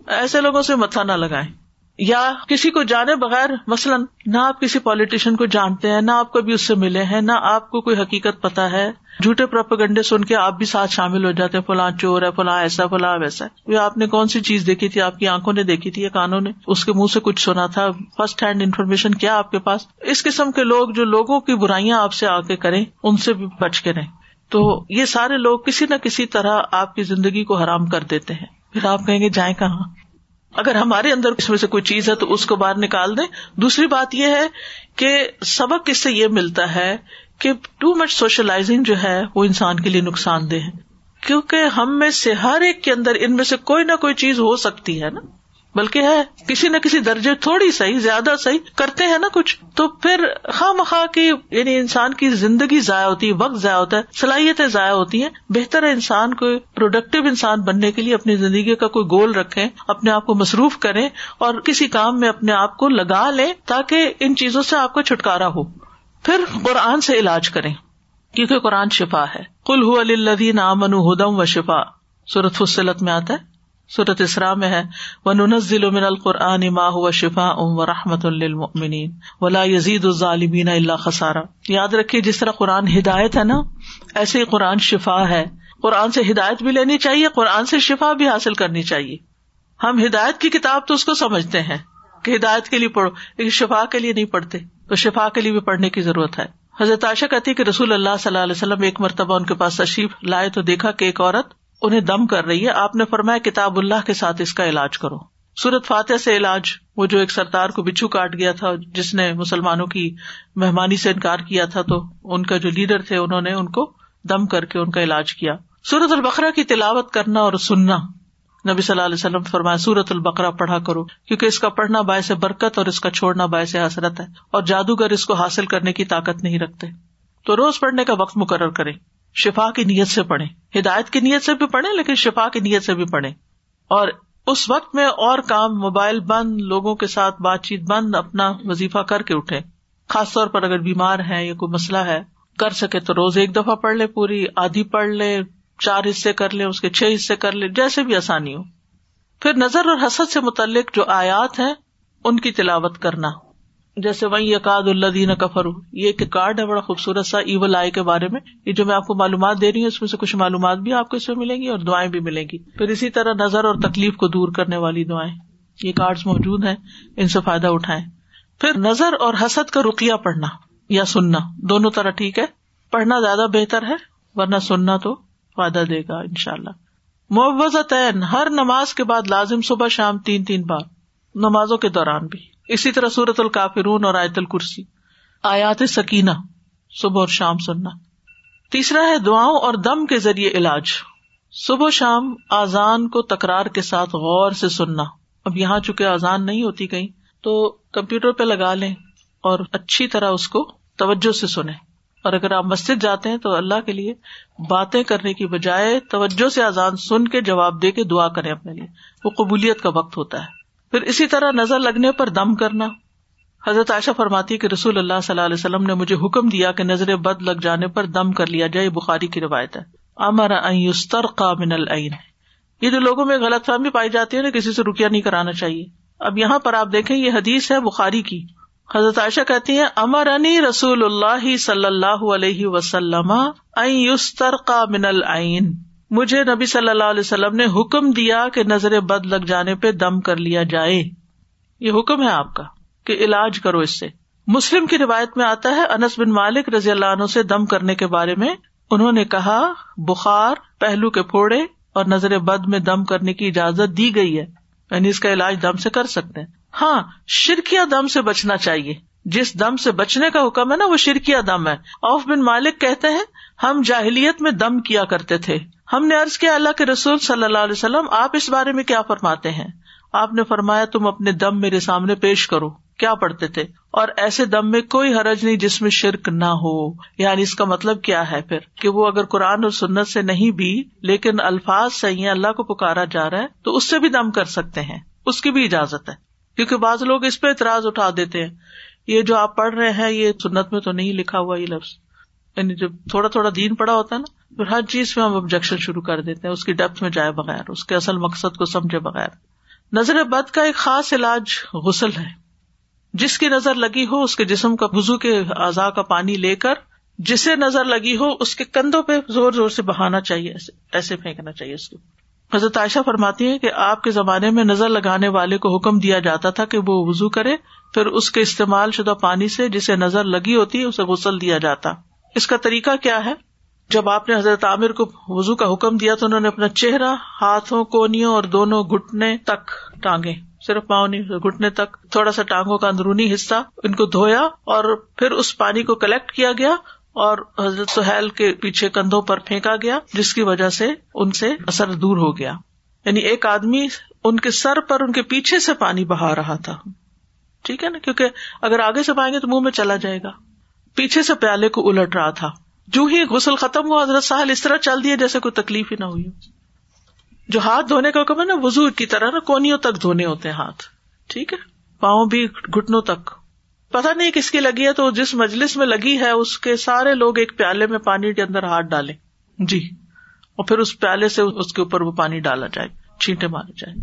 ایسے لوگوں سے متھا نہ لگائیں۔ یا کسی کو جانے بغیر مثلاً نہ آپ کسی پالیٹیشین کو جانتے ہیں، نہ آپ کبھی اس سے ملے ہیں، نہ آپ کو کوئی حقیقت پتا ہے۔ جھوٹے پروپگنڈے سن کے آپ بھی ساتھ شامل ہو جاتے ہیں، فلاں چور ہے، فلاں ایسا، فلاں ویسا۔ یہ آپ نے کون سی چیز دیکھی تھی؟ آپ کی آنکھوں نے دیکھی تھی یا کانوں نے؟ اس کے منہ سے کچھ سنا تھا۔ فرسٹ ہینڈ انفارمیشن کیا آپ کے پاس؟ اس قسم کے لوگ جو لوگوں کی برائیاں آپ سے آ کے کریں، ان سے بھی بچ کے رہیں۔ تو یہ سارے لوگ کسی نہ کسی طرح آپ کی زندگی کو حرام کر دیتے ہیں۔ پھر آپ کہیں گے، جائیں کہاں؟ اگر ہمارے اندر اس میں سے کوئی چیز ہے تو اس کو باہر نکال دیں۔ دوسری بات یہ ہے کہ سبق اس سے یہ ملتا ہے کہ ٹو مچ سوشلائزنگ جو ہے وہ انسان کے لیے نقصان دہ ہے۔ کیونکہ ہم میں سے ہر ایک کے اندر ان میں سے کوئی نہ کوئی چیز ہو سکتی ہے نا۔ بلکہ ہے، کسی نہ کسی درجے تھوڑی صحیح، زیادہ صحیح کرتے ہیں نا کچھ۔ تو پھر خواہ مخواہ کی یعنی انسان کی زندگی ضائع ہوتی ہے، وقت ضائع ہوتا ہے، صلاحیتیں ضائع ہوتی ہیں۔ بہتر ہے انسان کو پروڈکٹیو انسان بننے کے لیے اپنی زندگی کا کوئی گول رکھے اپنے آپ کو مصروف کریں اور کسی کام میں اپنے آپ کو لگا لیں تاکہ ان چیزوں سے آپ کو چھٹکارا ہو۔ پھر قرآن سے علاج کریں، کیونکہ قرآن شفا ہے۔ کل ہُو الدین امن ہدم و شفا صورت فصلت میں آتا ہے۔ صورت اسرا میں ہے وہ من القرآن ما ہوا شفا ام و رحمت المنین ولا یزید الظالمین اللہ خسارا یاد رکھیے، جس طرح قرآن ہدایت ہے نا، ایسے ہی قرآن شفا ہے۔ قرآن سے ہدایت بھی لینی چاہیے، قرآن سے شفا بھی حاصل کرنی چاہیے۔ ہم ہدایت کی کتاب تو اس کو سمجھتے ہیں کہ ہدایت کے لیے پڑھو لیکن شفا کے لیے نہیں پڑھتے۔ تو شفا کے لیے بھی پڑھنے کی ضرورت ہے۔ حضرت عائشہ کہتی کہ رسول اللہ صلی اللہ علیہ وسلم ایک مرتبہ ان کے پاس تشریف لائے تو دیکھا کہ ایک عورت انہیں دم کر رہی ہے۔ آپ نے فرمایا کتاب اللہ کے ساتھ اس کا علاج کرو۔ سورت فاتح سے علاج، وہ جو ایک سردار کو بچھو کاٹ گیا تھا، جس نے مسلمانوں کی مہمانی سے انکار کیا تھا، تو ان کا جو لیڈر تھے، انہوں نے ان کو دم کر کے ان کا علاج کیا۔ سورت البقرا کی تلاوت کرنا اور سننا۔ نبی صلی اللہ علیہ وسلم فرمایا سورت البقرا پڑھا کرو، کیونکہ اس کا پڑھنا باعث برکت اور اس کا چھوڑنا باعث حسرت ہے۔ اور جادوگر اس کو حاصل کرنے کی طاقت نہیں رکھتے۔ تو روز پڑھنے کا وقت مقرر کرے شفا کی نیت سے پڑھے ہدایت کی نیت سے بھی پڑھے لیکن شفا کی نیت سے بھی پڑھے اور اس وقت میں اور کام، موبائل بند، لوگوں کے ساتھ بات چیت بند، اپنا وظیفہ کر کے اٹھے خاص طور پر اگر بیمار ہے یا کوئی مسئلہ ہے، کر سکے تو روز ایک دفعہ پڑھ لے، پوری آدھی پڑھ لے، چار حصے کر لے، اس کے چھ حصے کر لے، جیسے بھی آسانی ہو۔ پھر نظر اور حسد سے متعلق جو آیات ہیں، ان کی تلاوت کرنا۔ جیسے وہی یقاد اللہ دین کفر یہ ایک کارڈ ہے، بڑا خوبصورت سا ایول آئی کے بارے میں۔ یہ جو میں آپ کو معلومات دے رہی ہوں، اس میں سے کچھ معلومات بھی آپ کو اس میں ملیں گی اور دعائیں بھی ملیں گی۔ پھر اسی طرح نظر اور تکلیف کو دور کرنے والی دعائیں۔ یہ کارڈ موجود ہیں، ان سے فائدہ اٹھائیں۔ پھر نظر اور حسد کا رقیہ پڑھنا یا سننا، دونوں طرح ٹھیک ہے۔ پڑھنا زیادہ بہتر ہے، ورنہ سننا تو فائدہ دے گا ان شاء اللہ معوض تعین ہر نماز کے بعد لازم صبح، شام تین تین بار۔ نمازوں کے دوران بھی۔ اسی طرح سورت الکافرون اور آیت الکرسی۔ آیات سکینہ، صبح اور شام سننا۔ تیسرا ہے دعاؤں اور دم کے ذریعے علاج۔ صبح شام آزان کو تکرار کے ساتھ غور سے سننا۔ اب یہاں چکے آزان نہیں ہوتی کہیں، تو کمپیوٹر پہ لگا لیں اور اچھی طرح اس کو توجہ سے سنیں۔ اور اگر آپ مسجد جاتے ہیں تو اللہ کے لیے باتیں کرنے کی بجائے توجہ سے آزان سن کے جواب دے کے دعا کریں اپنے لیے۔ وہ قبولیت کا وقت ہوتا ہے۔ پھر اسی طرح نظر لگنے پر دم کرنا۔ حضرت عائشہ فرماتی کہ رسول اللہ صلی اللہ علیہ وسلم نے مجھے حکم دیا کہ نظر بد لگ جانے پر دم کر لیا جائے بخاری کی روایت ہے۔ امر کا من العین۔ یہ جو لوگوں میں غلط فہمی پائی جاتی ہے نا، کسی سے رکیا نہیں کرانا چاہیے۔ اب یہاں پر آپ دیکھیں، یہ حدیث ہے بخاری کی۔ حضرت عائشہ کہتی ہیں امر انی رسول اللہ صلی اللہ علیہ وسلم کا من العین۔ مجھے نبی صلی اللہ علیہ وسلم نے حکم دیا کہ نظر بد لگ جانے پہ دم کر لیا جائے۔ یہ حکم ہے آپ کا کہ علاج کرو اس سے۔ مسلم کی روایت میں آتا ہے، انس بن مالک رضی اللہ عنہ سے دم کرنے کے بارے میں انہوں نے کہا، بخار، پہلو کے پھوڑے اور نظر بد میں دم کرنے کی اجازت دی گئی ہے۔ یعنی اس کا علاج دم سے کر سکتے ہیں۔ ہاں شرکیا دم سے بچنا چاہیے۔ جس دم سے بچنے کا حکم ہے نا، وہ شرکیا دم ہے۔ اوف بن مالک کہتے ہیں، ہم جاہلیت میں دم کیا کرتے تھے۔ ہم نے ارض کیا اللہ کے رسول صلی اللہ علیہ وسلم، آپ اس بارے میں کیا فرماتے ہیں؟ آپ نے فرمایا، تم اپنے دم میرے سامنے پیش کرو۔ کیا پڑھتے تھے؟ اور ایسے دم میں کوئی حرج نہیں جس میں شرک نہ ہو۔ یعنی اس کا مطلب کیا ہے پھر؟ کہ وہ اگر قرآن اور سنت سے نہیں بھی، لیکن الفاظ صحیح اللہ کو پکارا جا رہا ہے، تو اس سے بھی دم کر سکتے ہیں۔ اس کی بھی اجازت ہے۔ کیونکہ بعض لوگ اس پہ اعتراض اٹھا دیتے ہیں۔ یہ جو آپ پڑھ رہے ہیں، یہ سنت میں تو نہیں لکھا ہوا یہ لفظ۔ یعنی جب تھوڑا تھوڑا دین پڑا ہوتا ہے نا پھر ہر چیز میں ہم آبجیکشن شروع کر دیتے ہیں، اس کی ڈیپتھ میں جائے بغیر، اس کے اصل مقصد کو سمجھے بغیر۔ نظر بد کا ایک خاص علاج غسل ہے۔ جس کی نظر لگی ہو، اس کے جسم کا وزو کے اعضاء کا پانی لے کر، جسے نظر لگی ہو، اس کے کندھوں پہ زور زور سے بہانا چاہیے، ایسے ایسے پھینکنا چاہیے اس کو۔ حضرت عائشہ فرماتی ہے کہ آپ کے زمانے میں نظر لگانے والے کو حکم دیا جاتا تھا کہ وہ وزو کرے، پھر اس کے استعمال شدہ پانی سے جسے نظر لگی ہوتی اسے غسل دیا جاتا۔ اس کا طریقہ کیا ہے؟ جب آپ نے حضرت عامر کو وزو کا حکم دیا تو انہوں نے اپنا چہرہ، ہاتھوں، کونیوں اور دونوں گٹنے تک ٹانگے۔ صرف پاؤں نہیں گٹنے تک۔ تھوڑا سا ٹانگوں کا اندرونی حصہ ان کو دھویا اور پھر اس پانی کو کلیکٹ کیا گیا اور حضرت سہیل کے پیچھے کندھوں پر پھینکا گیا، جس کی وجہ سے ان سے اثر دور ہو گیا۔ یعنی ایک آدمی ان کے سر پر، ان کے پیچھے سے پانی بہا رہا تھا۔ ٹھیک ہے نا؟ کیونکہ اگر آگے سے پائیں گے تو منہ میں چلا جائے گا۔ پیچھے سے پیالے کو الٹ رہا تھا۔ جو ہی غسل ختم ہوا، حضرت سہل اس طرح چل دیا جیسے کوئی تکلیف ہی نہ ہوئی جو ہاتھ دھونے کا حکم ہے نا وزو کی طرح نا کونوں تک دھونے ہوتے ہیں ہاتھ۔ ٹھیک ہے؟ پاؤں بھی گٹنوں تک۔ پتا نہیں کس کی لگی ہے تو جس مجلس میں لگی ہے، اس کے سارے لوگ ایک پیالے میں پانی کے اندر ہاتھ ڈالیں۔ جی۔ اور پھر اس پیالے سے اس کے اوپر وہ پانی ڈالا جائے، چھینٹے مارے جائیں۔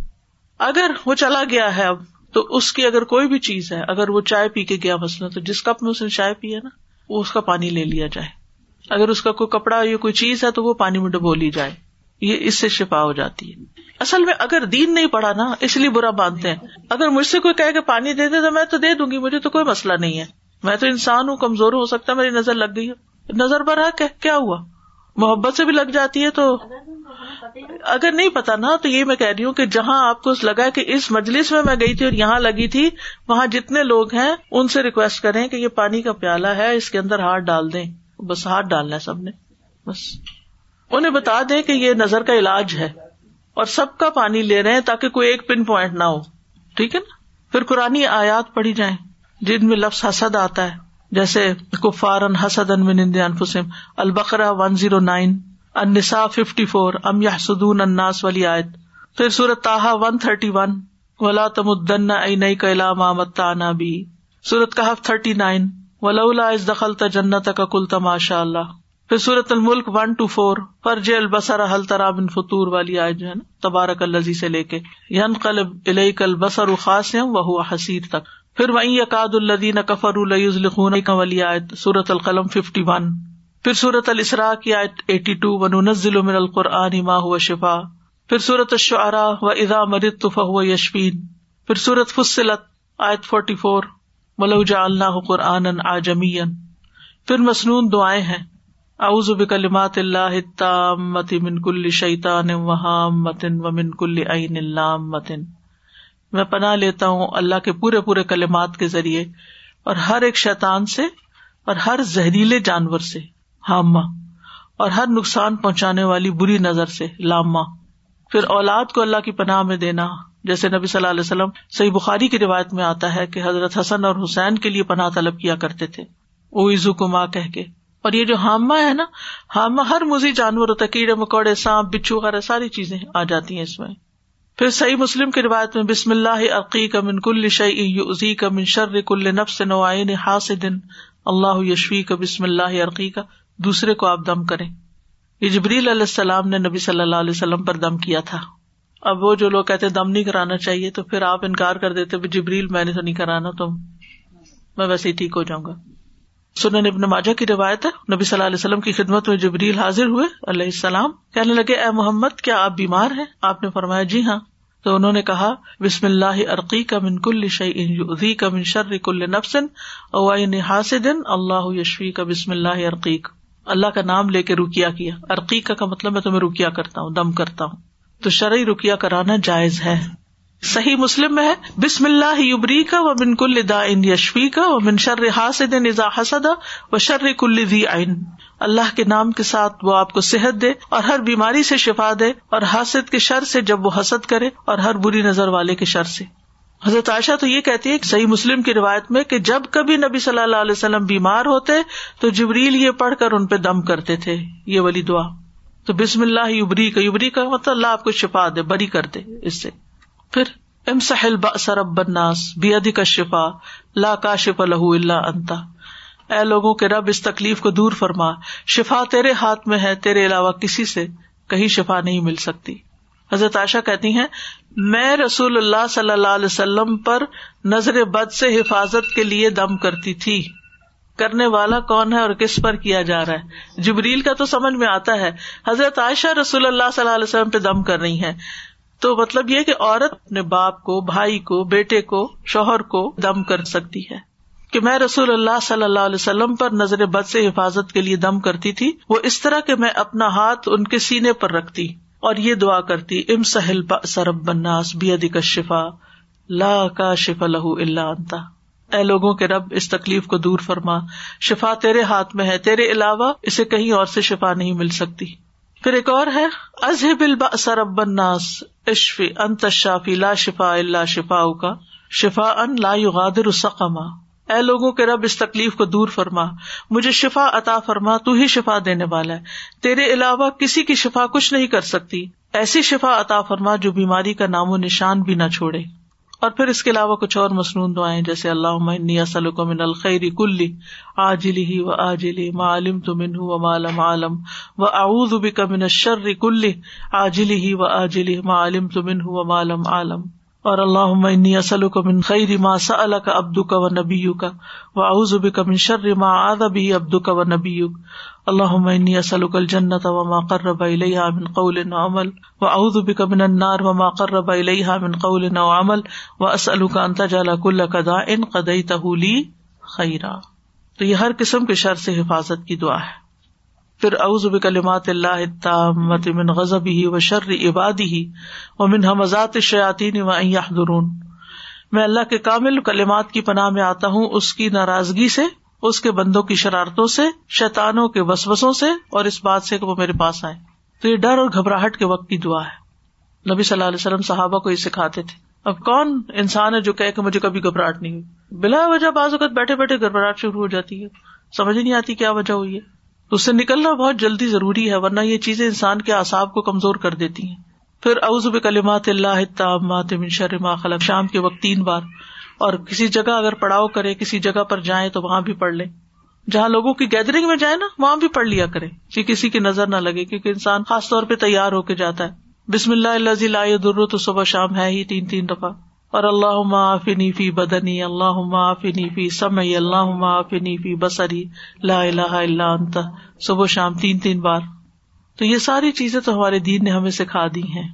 اگر وہ چلا گیا ہے اب، تو اس کی اگر کوئی بھی چیز ہے، اگر وہ چائے پی کے گیا مسئلہ، تو جس کپ میں اس نے چائے پی ہے نا، وہ اس کا پانی لے لیا جائے۔ اگر اس کا کوئی کپڑا یا کوئی چیز ہے تو وہ پانی میں ڈبو لی جائے یہ اس سے شفا ہو جاتی ہے اصل میں اگر دین نہیں پڑا نا اس لیے برا مانتے ہیں اگر مجھ سے کوئی کہ پانی دے دے تو میں تو دے دوں گی، مجھے تو کوئی مسئلہ نہیں ہے۔ میں تو انسان ہوں، کمزور ہو سکتا میری نظر لگ گئی ہے نظر پر ہے، کیا ہوا؟ محبت سے بھی لگ جاتی ہے تو اگر نہیں پتا نا تو یہ میں کہہ رہی ہوں کہ جہاں آپ کو لگا کہ اس مجلس میں میں گئی تھی اور یہاں لگی تھی، وہاں جتنے لوگ ہیں، ان سے ریکویسٹ کریں کہ یہ پانی کا پیالہ ہے، اس کے اندر ہاتھ ڈال دیں۔ بس ہاتھ ڈالنا ہے سب نے۔ بس۔ انہیں بتا دیں کہ یہ نظر کا علاج ہے اور سب کا پانی لے رہے ہیں تاکہ کوئی ایک پن پوائنٹ نہ ہو۔ ٹھیک ہے نا؟ پھر قرآن آیات پڑھی جائیں۔ جن میں لفظ حسد آتا ہے، جیسے کفارن حسد ان انفسم البقرا ون زیرو نائن انسا ففٹی فور ام یا سدون اناس والی آیت۔ پھر سورت تاہا ون تھرٹی ون۔ ولا تمدن نئی کلا مامت بھی سورت کہف تھرٹی نائن۔ ولا از دخل تجنت کا کل تماشا اللہ۔ پھر سورت الملک ون ٹو فور فرج البسر حل ترا بن فطور والی آئے جو ہے نا، تبارک الزی سے لے کے ین قلب علیہ کل بسر خاص وہ حسیر تک۔ پھر وہیں اکاد الدین کفر الخون والی آیت سورت القلم ففٹی ون پھر سورت الاسرا کی آیت ایٹی ٹو ون نزل من القرآن ما ہوا شفا۔ پھر سورت الشعرا و ادا مرت فہو یشفین۔ پھر سورت فصلت، آیت فورٹی فور ملو جا اللہ قرآن آجمین پھر مصنون دعائیں ہیں۔ اعوذ بکلمات اللہ التامت من کل شیطان وہامت ومن کل عین اللامت میں پناہ لیتا ہوں اللہ کے پورے پورے کلمات کے ذریعے اور ہر ایک شیطان سے اور ہر زہریلے جانور سے۔ ہاما اور ہر نقصان پہنچانے والی بری نظر سے۔ لاما پھر اولاد کو اللہ کی پناہ میں دینا۔ جیسے نبی صلی اللہ علیہ وسلم صحیح بخاری کی روایت میں آتا ہے کہ حضرت حسن اور حسین کے لیے پناہ طلب کیا کرتے تھے۔ او عزو کو ماں کہ اور یہ جو ہاما ہے نا ہاما ہر مزی جانور ہوتا ہے کیڑے مکوڑے، سانپ، بچھو وغیرہ ساری چیزیں آ جاتی ہیں اس میں۔ پھر صحیح مسلم کی روایت میں بسم اللہ عقی کا من کل شعی کا من شر کل نفس نوائن حاسدن اللہ یشوی کا بسم اللہ عرقی کا دوسرے کو آپ دم کریں۔ یہ جبریل علیہ السلام نے نبی صلی اللہ علیہ وسلم پر دم کیا تھا۔ اب وہ جو لوگ کہتے دم نہیں کرانا چاہیے، تو پھر آپ انکار کر دیتے جبریل، میں نے تو نہیں کرانا تم میں ویسے ہی ٹھیک ہو جاؤں گا۔ سنن ابن ماجا کی روایت ہے، نبی صلی اللہ علیہ وسلم کی خدمت میں جبریل حاضر ہوئے، علیہ السلام۔ کہنے لگے، اے محمد، کیا آپ بیمار ہیں؟ آپ نے فرمایا جی ہاں۔ تو انہوں نے کہا، بسم اللہ عرقی کا من کل شعی کا من شر کل نفسن اوائن حاسدن اللہ یشوی کا بسم اللہ عرقیق اللہ کا نام لے کے رکیا کیا۔ عرقیقہ کا مطلب میں تمہیں رکیا کرتا ہوں، دم کرتا ہوں۔ تو شرعی رکیا کرانا جائز ہے۔ صحیح مسلم میں ہے، بسم اللہ یبری کا و من کل دا ان یشفی کا و من شر حاسد نزا حسد و شر کل دی عین۔ اللہ کے نام کے ساتھ وہ آپ کو صحت دے اور ہر بیماری سے شفا دے اور حاسد کے شر سے جب وہ حسد کرے اور ہر بری نظر والے کے شر سے۔ حضرت عائشہ تو یہ کہتی ہے کہ صحیح مسلم کی روایت میں کہ جب کبھی نبی صلی اللہ علیہ وسلم بیمار ہوتے تو جبریل یہ پڑھ کر ان پہ دم کرتے تھے۔ یہ والی دعا۔ تو بسم اللہ یبری کا یبری کا مطلب اللہ آپ کو شفا دے، بری کر دے اس سے۔ پھر ام سہل سرب بناس بی ادی کا شفا لا کا شف لہ اللہ انتا اے لوگوں کے رب، اس تکلیف کو دور فرما۔ شفا تیرے ہاتھ میں ہے، تیرے علاوہ کسی سے کہیں شفا نہیں مل سکتی۔ حضرت عائشہ کہتی ہیں، میں رسول اللہ صلی اللہ علیہ وسلم پر نظر بد سے حفاظت کے لیے دم کرتی تھی۔ کرنے والا کون ہے اور کس پر کیا جا رہا ہے؟ جبریل کا تو سمجھ میں آتا ہے، حضرت عائشہ رسول اللہ صلی اللہ علیہ وسلم پہ دم کر رہی ہے تو مطلب یہ کہ عورت اپنے باپ کو، بھائی کو، بیٹے کو، شوہر کو دم کر سکتی ہے۔ کہ میں رسول اللہ صلی اللہ علیہ وسلم پر نظر بد سے حفاظت کے لیے دم کرتی تھی، وہ اس طرح کہ میں اپنا ہاتھ ان کے سینے پر رکھتی اور یہ دعا کرتی ام سہل سرب بناس بی کا شفا لا کا شفا لہو اللہ انتا اے لوگوں کے رب، اس تکلیف کو دور فرما۔ شفا تیرے ہاتھ میں ہے۔ تیرے علاوہ اسے کہیں اور سے شفا نہیں مل سکتی۔ پھر ایک اور ہے ازہب البا سرب بناس اشفی انت شافی لا شفا اللہ شفا کا شفا ان لا یغادر سقما۔ اے لوگوں کے رب، اس تکلیف کو دور فرما۔ مجھے شفا عطا فرما، تو ہی شفا دینے والا ہے۔ تیرے علاوہ کسی کی شفا کچھ نہیں کر سکتی۔ ایسی شفا عطا فرما جو بیماری کا نام و نشان بھی نہ چھوڑے۔ اور پھر اس کے علاوہ کچھ اور مصنون دعائیں، جیسے اللہ سلکم من الخری کلی آجلی ہی و آجلی معلوم تو من و معلوم عالم و اعوذ بک من الشر کلی آجلی ہی و آجلی معلوم تو من و معلوم عالم اور اللہ اسلو کا من خیر ما سأل کا ابدو کا و نبی کا و اعوذ بک من شر ما عاد به ابدو کا و نبی اللہ اسلو کل جنت و ما قرب الیہا من قول و عمل و اعوذ بک من النار و ما قرب الیہا من قول و عمل و اسألک ان تجعل كل قضاء قضیته لی خیرا تو یہ ہر قسم کے شر سے حفاظت کی دعا ہے۔ پھر اوز کلمات اللہ التامت من غزب ہی و شر عبادی ہی و من حمزات شیاتی درون میں اللہ کے کامل کلمات کی پناہ میں آتا ہوں، اس کی ناراضگی سے اس کے بندوں کی شرارتوں سے شیتانوں کے وسوسوں سے اور اس بات سے کہ وہ میرے پاس آئے۔ تو یہ ڈر اور گھبراہٹ کے وقت کی دعا ہے۔ نبی صلی اللہ علیہ وسلم صحابہ کو یہ سکھاتے تھے۔ اب کون انسان ہے جو کہ مجھے کبھی گھبراہٹ نہیں ہوئی؟ بلا وجہ بعض اوقات بیٹھے بیٹھے گھبراہٹ شروع ہو جاتی ہے۔ سمجھ نہیں آتی کیا وجہ ہوئی ہے۔ اس سے نکلنا بہت جلدی ضروری ہے، ورنہ یہ چیزیں انسان کے اعصاب کو کمزور کر دیتی ہیں۔ پھر اوزب کلمات اللہ ما خلق۔ شام کے وقت تین بار اور کسی جگہ اگر پڑاؤ کرے، کسی جگہ پر جائیں تو وہاں بھی پڑھ لیں۔ جہاں لوگوں کی گیدرنگ میں جائے نا، وہاں بھی پڑھ لیا کرے کہ کسی کی نظر نہ لگے، کیونکہ انسان خاص طور پہ تیار ہو کے جاتا ہے۔ بسم اللہ اللہ در تو صبح شام ہے ہی تین تین دفعہ اور اللہ معافی فی بدنی اللہ معافی فی سمعی اللہ معافی فی بسری لا الہ الا انت۔ صبح شام تین تین بار۔ تو یہ ساری چیزیں تو ہمارے دین نے ہمیں سکھا دی ہیں۔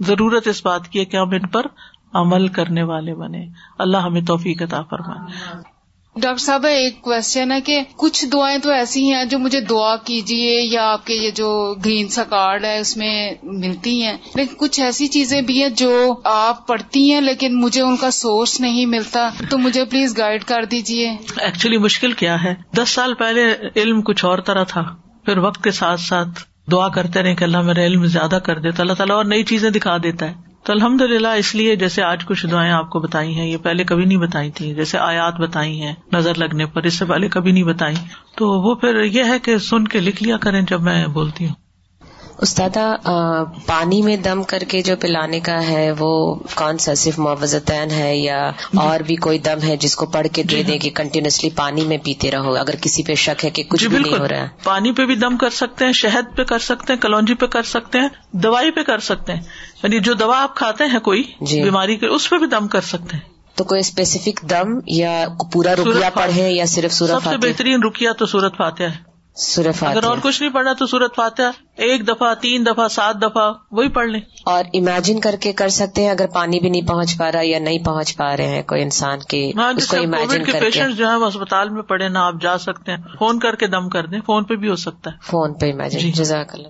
ضرورت اس بات کی ہے کہ ہم ان پر عمل کرنے والے بنے۔ اللہ ہمیں توفیق عطا فرمائے۔ ڈاکٹر صاحب ایک کوشچن ہے کہ کچھ دعائیں تو ایسی ہیں جو مجھے دعا کیجیے یا آپ کے یہ جو گرین سا کارڈ ہے اس میں ملتی ہیں۔ لیکن کچھ ایسی چیزیں بھی ہیں جو آپ پڑھتی ہیں لیکن مجھے ان کا سورس نہیں ملتا تو مجھے پلیز گائڈ کر دیجیے۔ ایکچولی مشکل کیا ہے؟ دس سال پہلے علم کچھ اور طرح تھا۔ پھر وقت کے ساتھ ساتھ دعا کرتے رہے کہ اللہ میرا علم زیادہ کر دیتا۔ اللہ تعالیٰ اور نئی چیزیں دکھا دیتا ہے۔ تو الحمد للہ اس لیے جیسے آج کچھ دعائیں آپ کو بتائی ہیں، یہ پہلے کبھی نہیں بتائی تھی جیسے آیات بتائی ہیں نظر لگنے پر، اس سے پہلے کبھی نہیں بتائی۔ تو وہ پھر یہ ہے کہ سن کے لکھ لیا کریں جب میں بولتی ہوں۔ استاد پانی میں دم کر کے جو پلانے کا ہے وہ کون سا صرف معوضتین ہے یا اور بھی کوئی دم ہے جس کو پڑھ کے دے دے کہ کنٹینیوسلی پانی میں پیتے رہو اگر کسی پہ شک ہے کہ کچھ بھی نہیں ہو رہا ہے۔ پانی پہ بھی دم کر سکتے ہیں شہد پہ کر سکتے ہیں کلونجی پہ کر سکتے ہیں دوائی پہ کر سکتے ہیں۔ یعنی جو دوا آپ کھاتے ہیں کوئی جی۔ بیماری کے اس پہ بھی دم کر سکتے ہیں۔ تو کوئی اسپیسیفک دم یا پورا رکیا پڑھے یا صرف سورت سب سے بہترین رکیا تو سورت فاتحہ ہے۔ سورہ اگر اور کچھ نہیں پڑھنا تو سورت فاتحہ۔ ایک دفعہ تین دفعہ سات دفعہ وہی پڑھ لیں۔ اور امیجن کر کے کر سکتے ہیں اگر پانی بھی نہیں پہنچ پا رہا یا نہیں پہنچ پا رہے ہیں کوئی انسان کے ہاں اس کو جیسے امیجن کووڈ کے کر کے۔ پیشنٹ جو ہے وہ اسپتال میں پڑے نا آپ جا سکتے ہیں۔ فون کر کے دم کر دیں فون پہ بھی ہو سکتا ہے۔ فون پہ امیجن جی۔ جزاک اللہ۔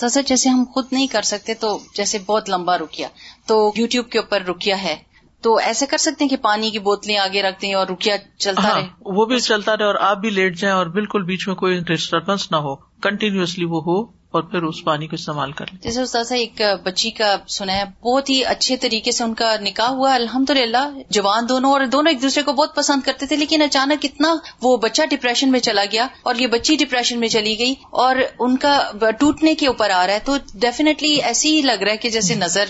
تو سر جیسے ہم خود نہیں کر سکتے تو جیسے بہت لمبا رکیا۔ تو یوٹیوب کے اوپر رکیا ہے۔ تو ایسے کر سکتے ہیں کہ پانی کی بوتلیں آگے رکھ دیں اور رکیا چلتا ہاں رہے؟ وہ بھی چلتا رہے اور آپ بھی لیٹ جائیں اور بالکل بیچ میں کوئی ڈسٹربینس نہ ہو کنٹینیوسلی وہ ہو اور پھر اس پانی کو استعمال کر لیں۔ جیسے استاد ایک بچی کا سنا ہے بہت ہی اچھے طریقے سے ان کا نکاح ہوا الحمد للہ جوان دونوں اور دونوں ایک دوسرے کو بہت پسند کرتے تھے لیکن اچانک اتنا وہ بچہ ڈپریشن میں چلا گیا اور یہ بچی ڈپریشن میں چلی گئی اور ان کا ٹوٹنے کے اوپر آ رہا ہے۔ تو ڈیفینیٹلی ایسے ہی لگ رہا ہے کہ جیسے نظر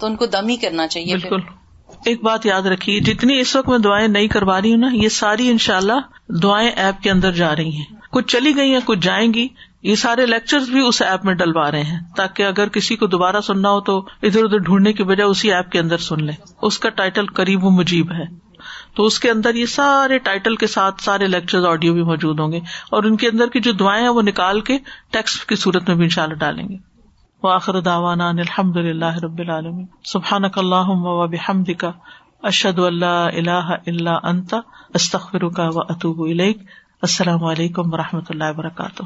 تو ان کو دم ہی کرنا چاہیے پھر۔ ایک بات یاد رکھیے، جتنی اس وقت میں دعائیں نہیں کروا رہی ہوں نا، یہ ساری انشاءاللہ دعائیں ایپ کے اندر جا رہی ہیں۔ کچھ چلی گئی ہیں، کچھ جائیں گی۔ یہ سارے لیکچر بھی اس ایپ میں ڈلوا رہے ہیں، تاکہ اگر کسی کو دوبارہ سننا ہو تو ادھر ادھر ڈھونڈنے کی بجائے اسی ایپ کے اندر سن لیں۔ اس کا ٹائٹل قریب و مجیب ہے۔ تو اس کے اندر یہ سارے ٹائٹل کے ساتھ سارے لیکچر آڈیو بھی موجود ہوں گے، اور ان کے اندر کی جو دعائیں ہیں وہ نکال کے ٹیکسٹ کی صورت میں بھی انشاءاللہ ڈالیں گے۔ وآخر دعوانا ان الحمد للہ رب العالمین. سبحانک اللہم و بحمدک، اشہد ان لا الہ الا انت، استغفرک و اتوب الیک. السلام علیکم و رحمۃ اللہ وبرکاتہ.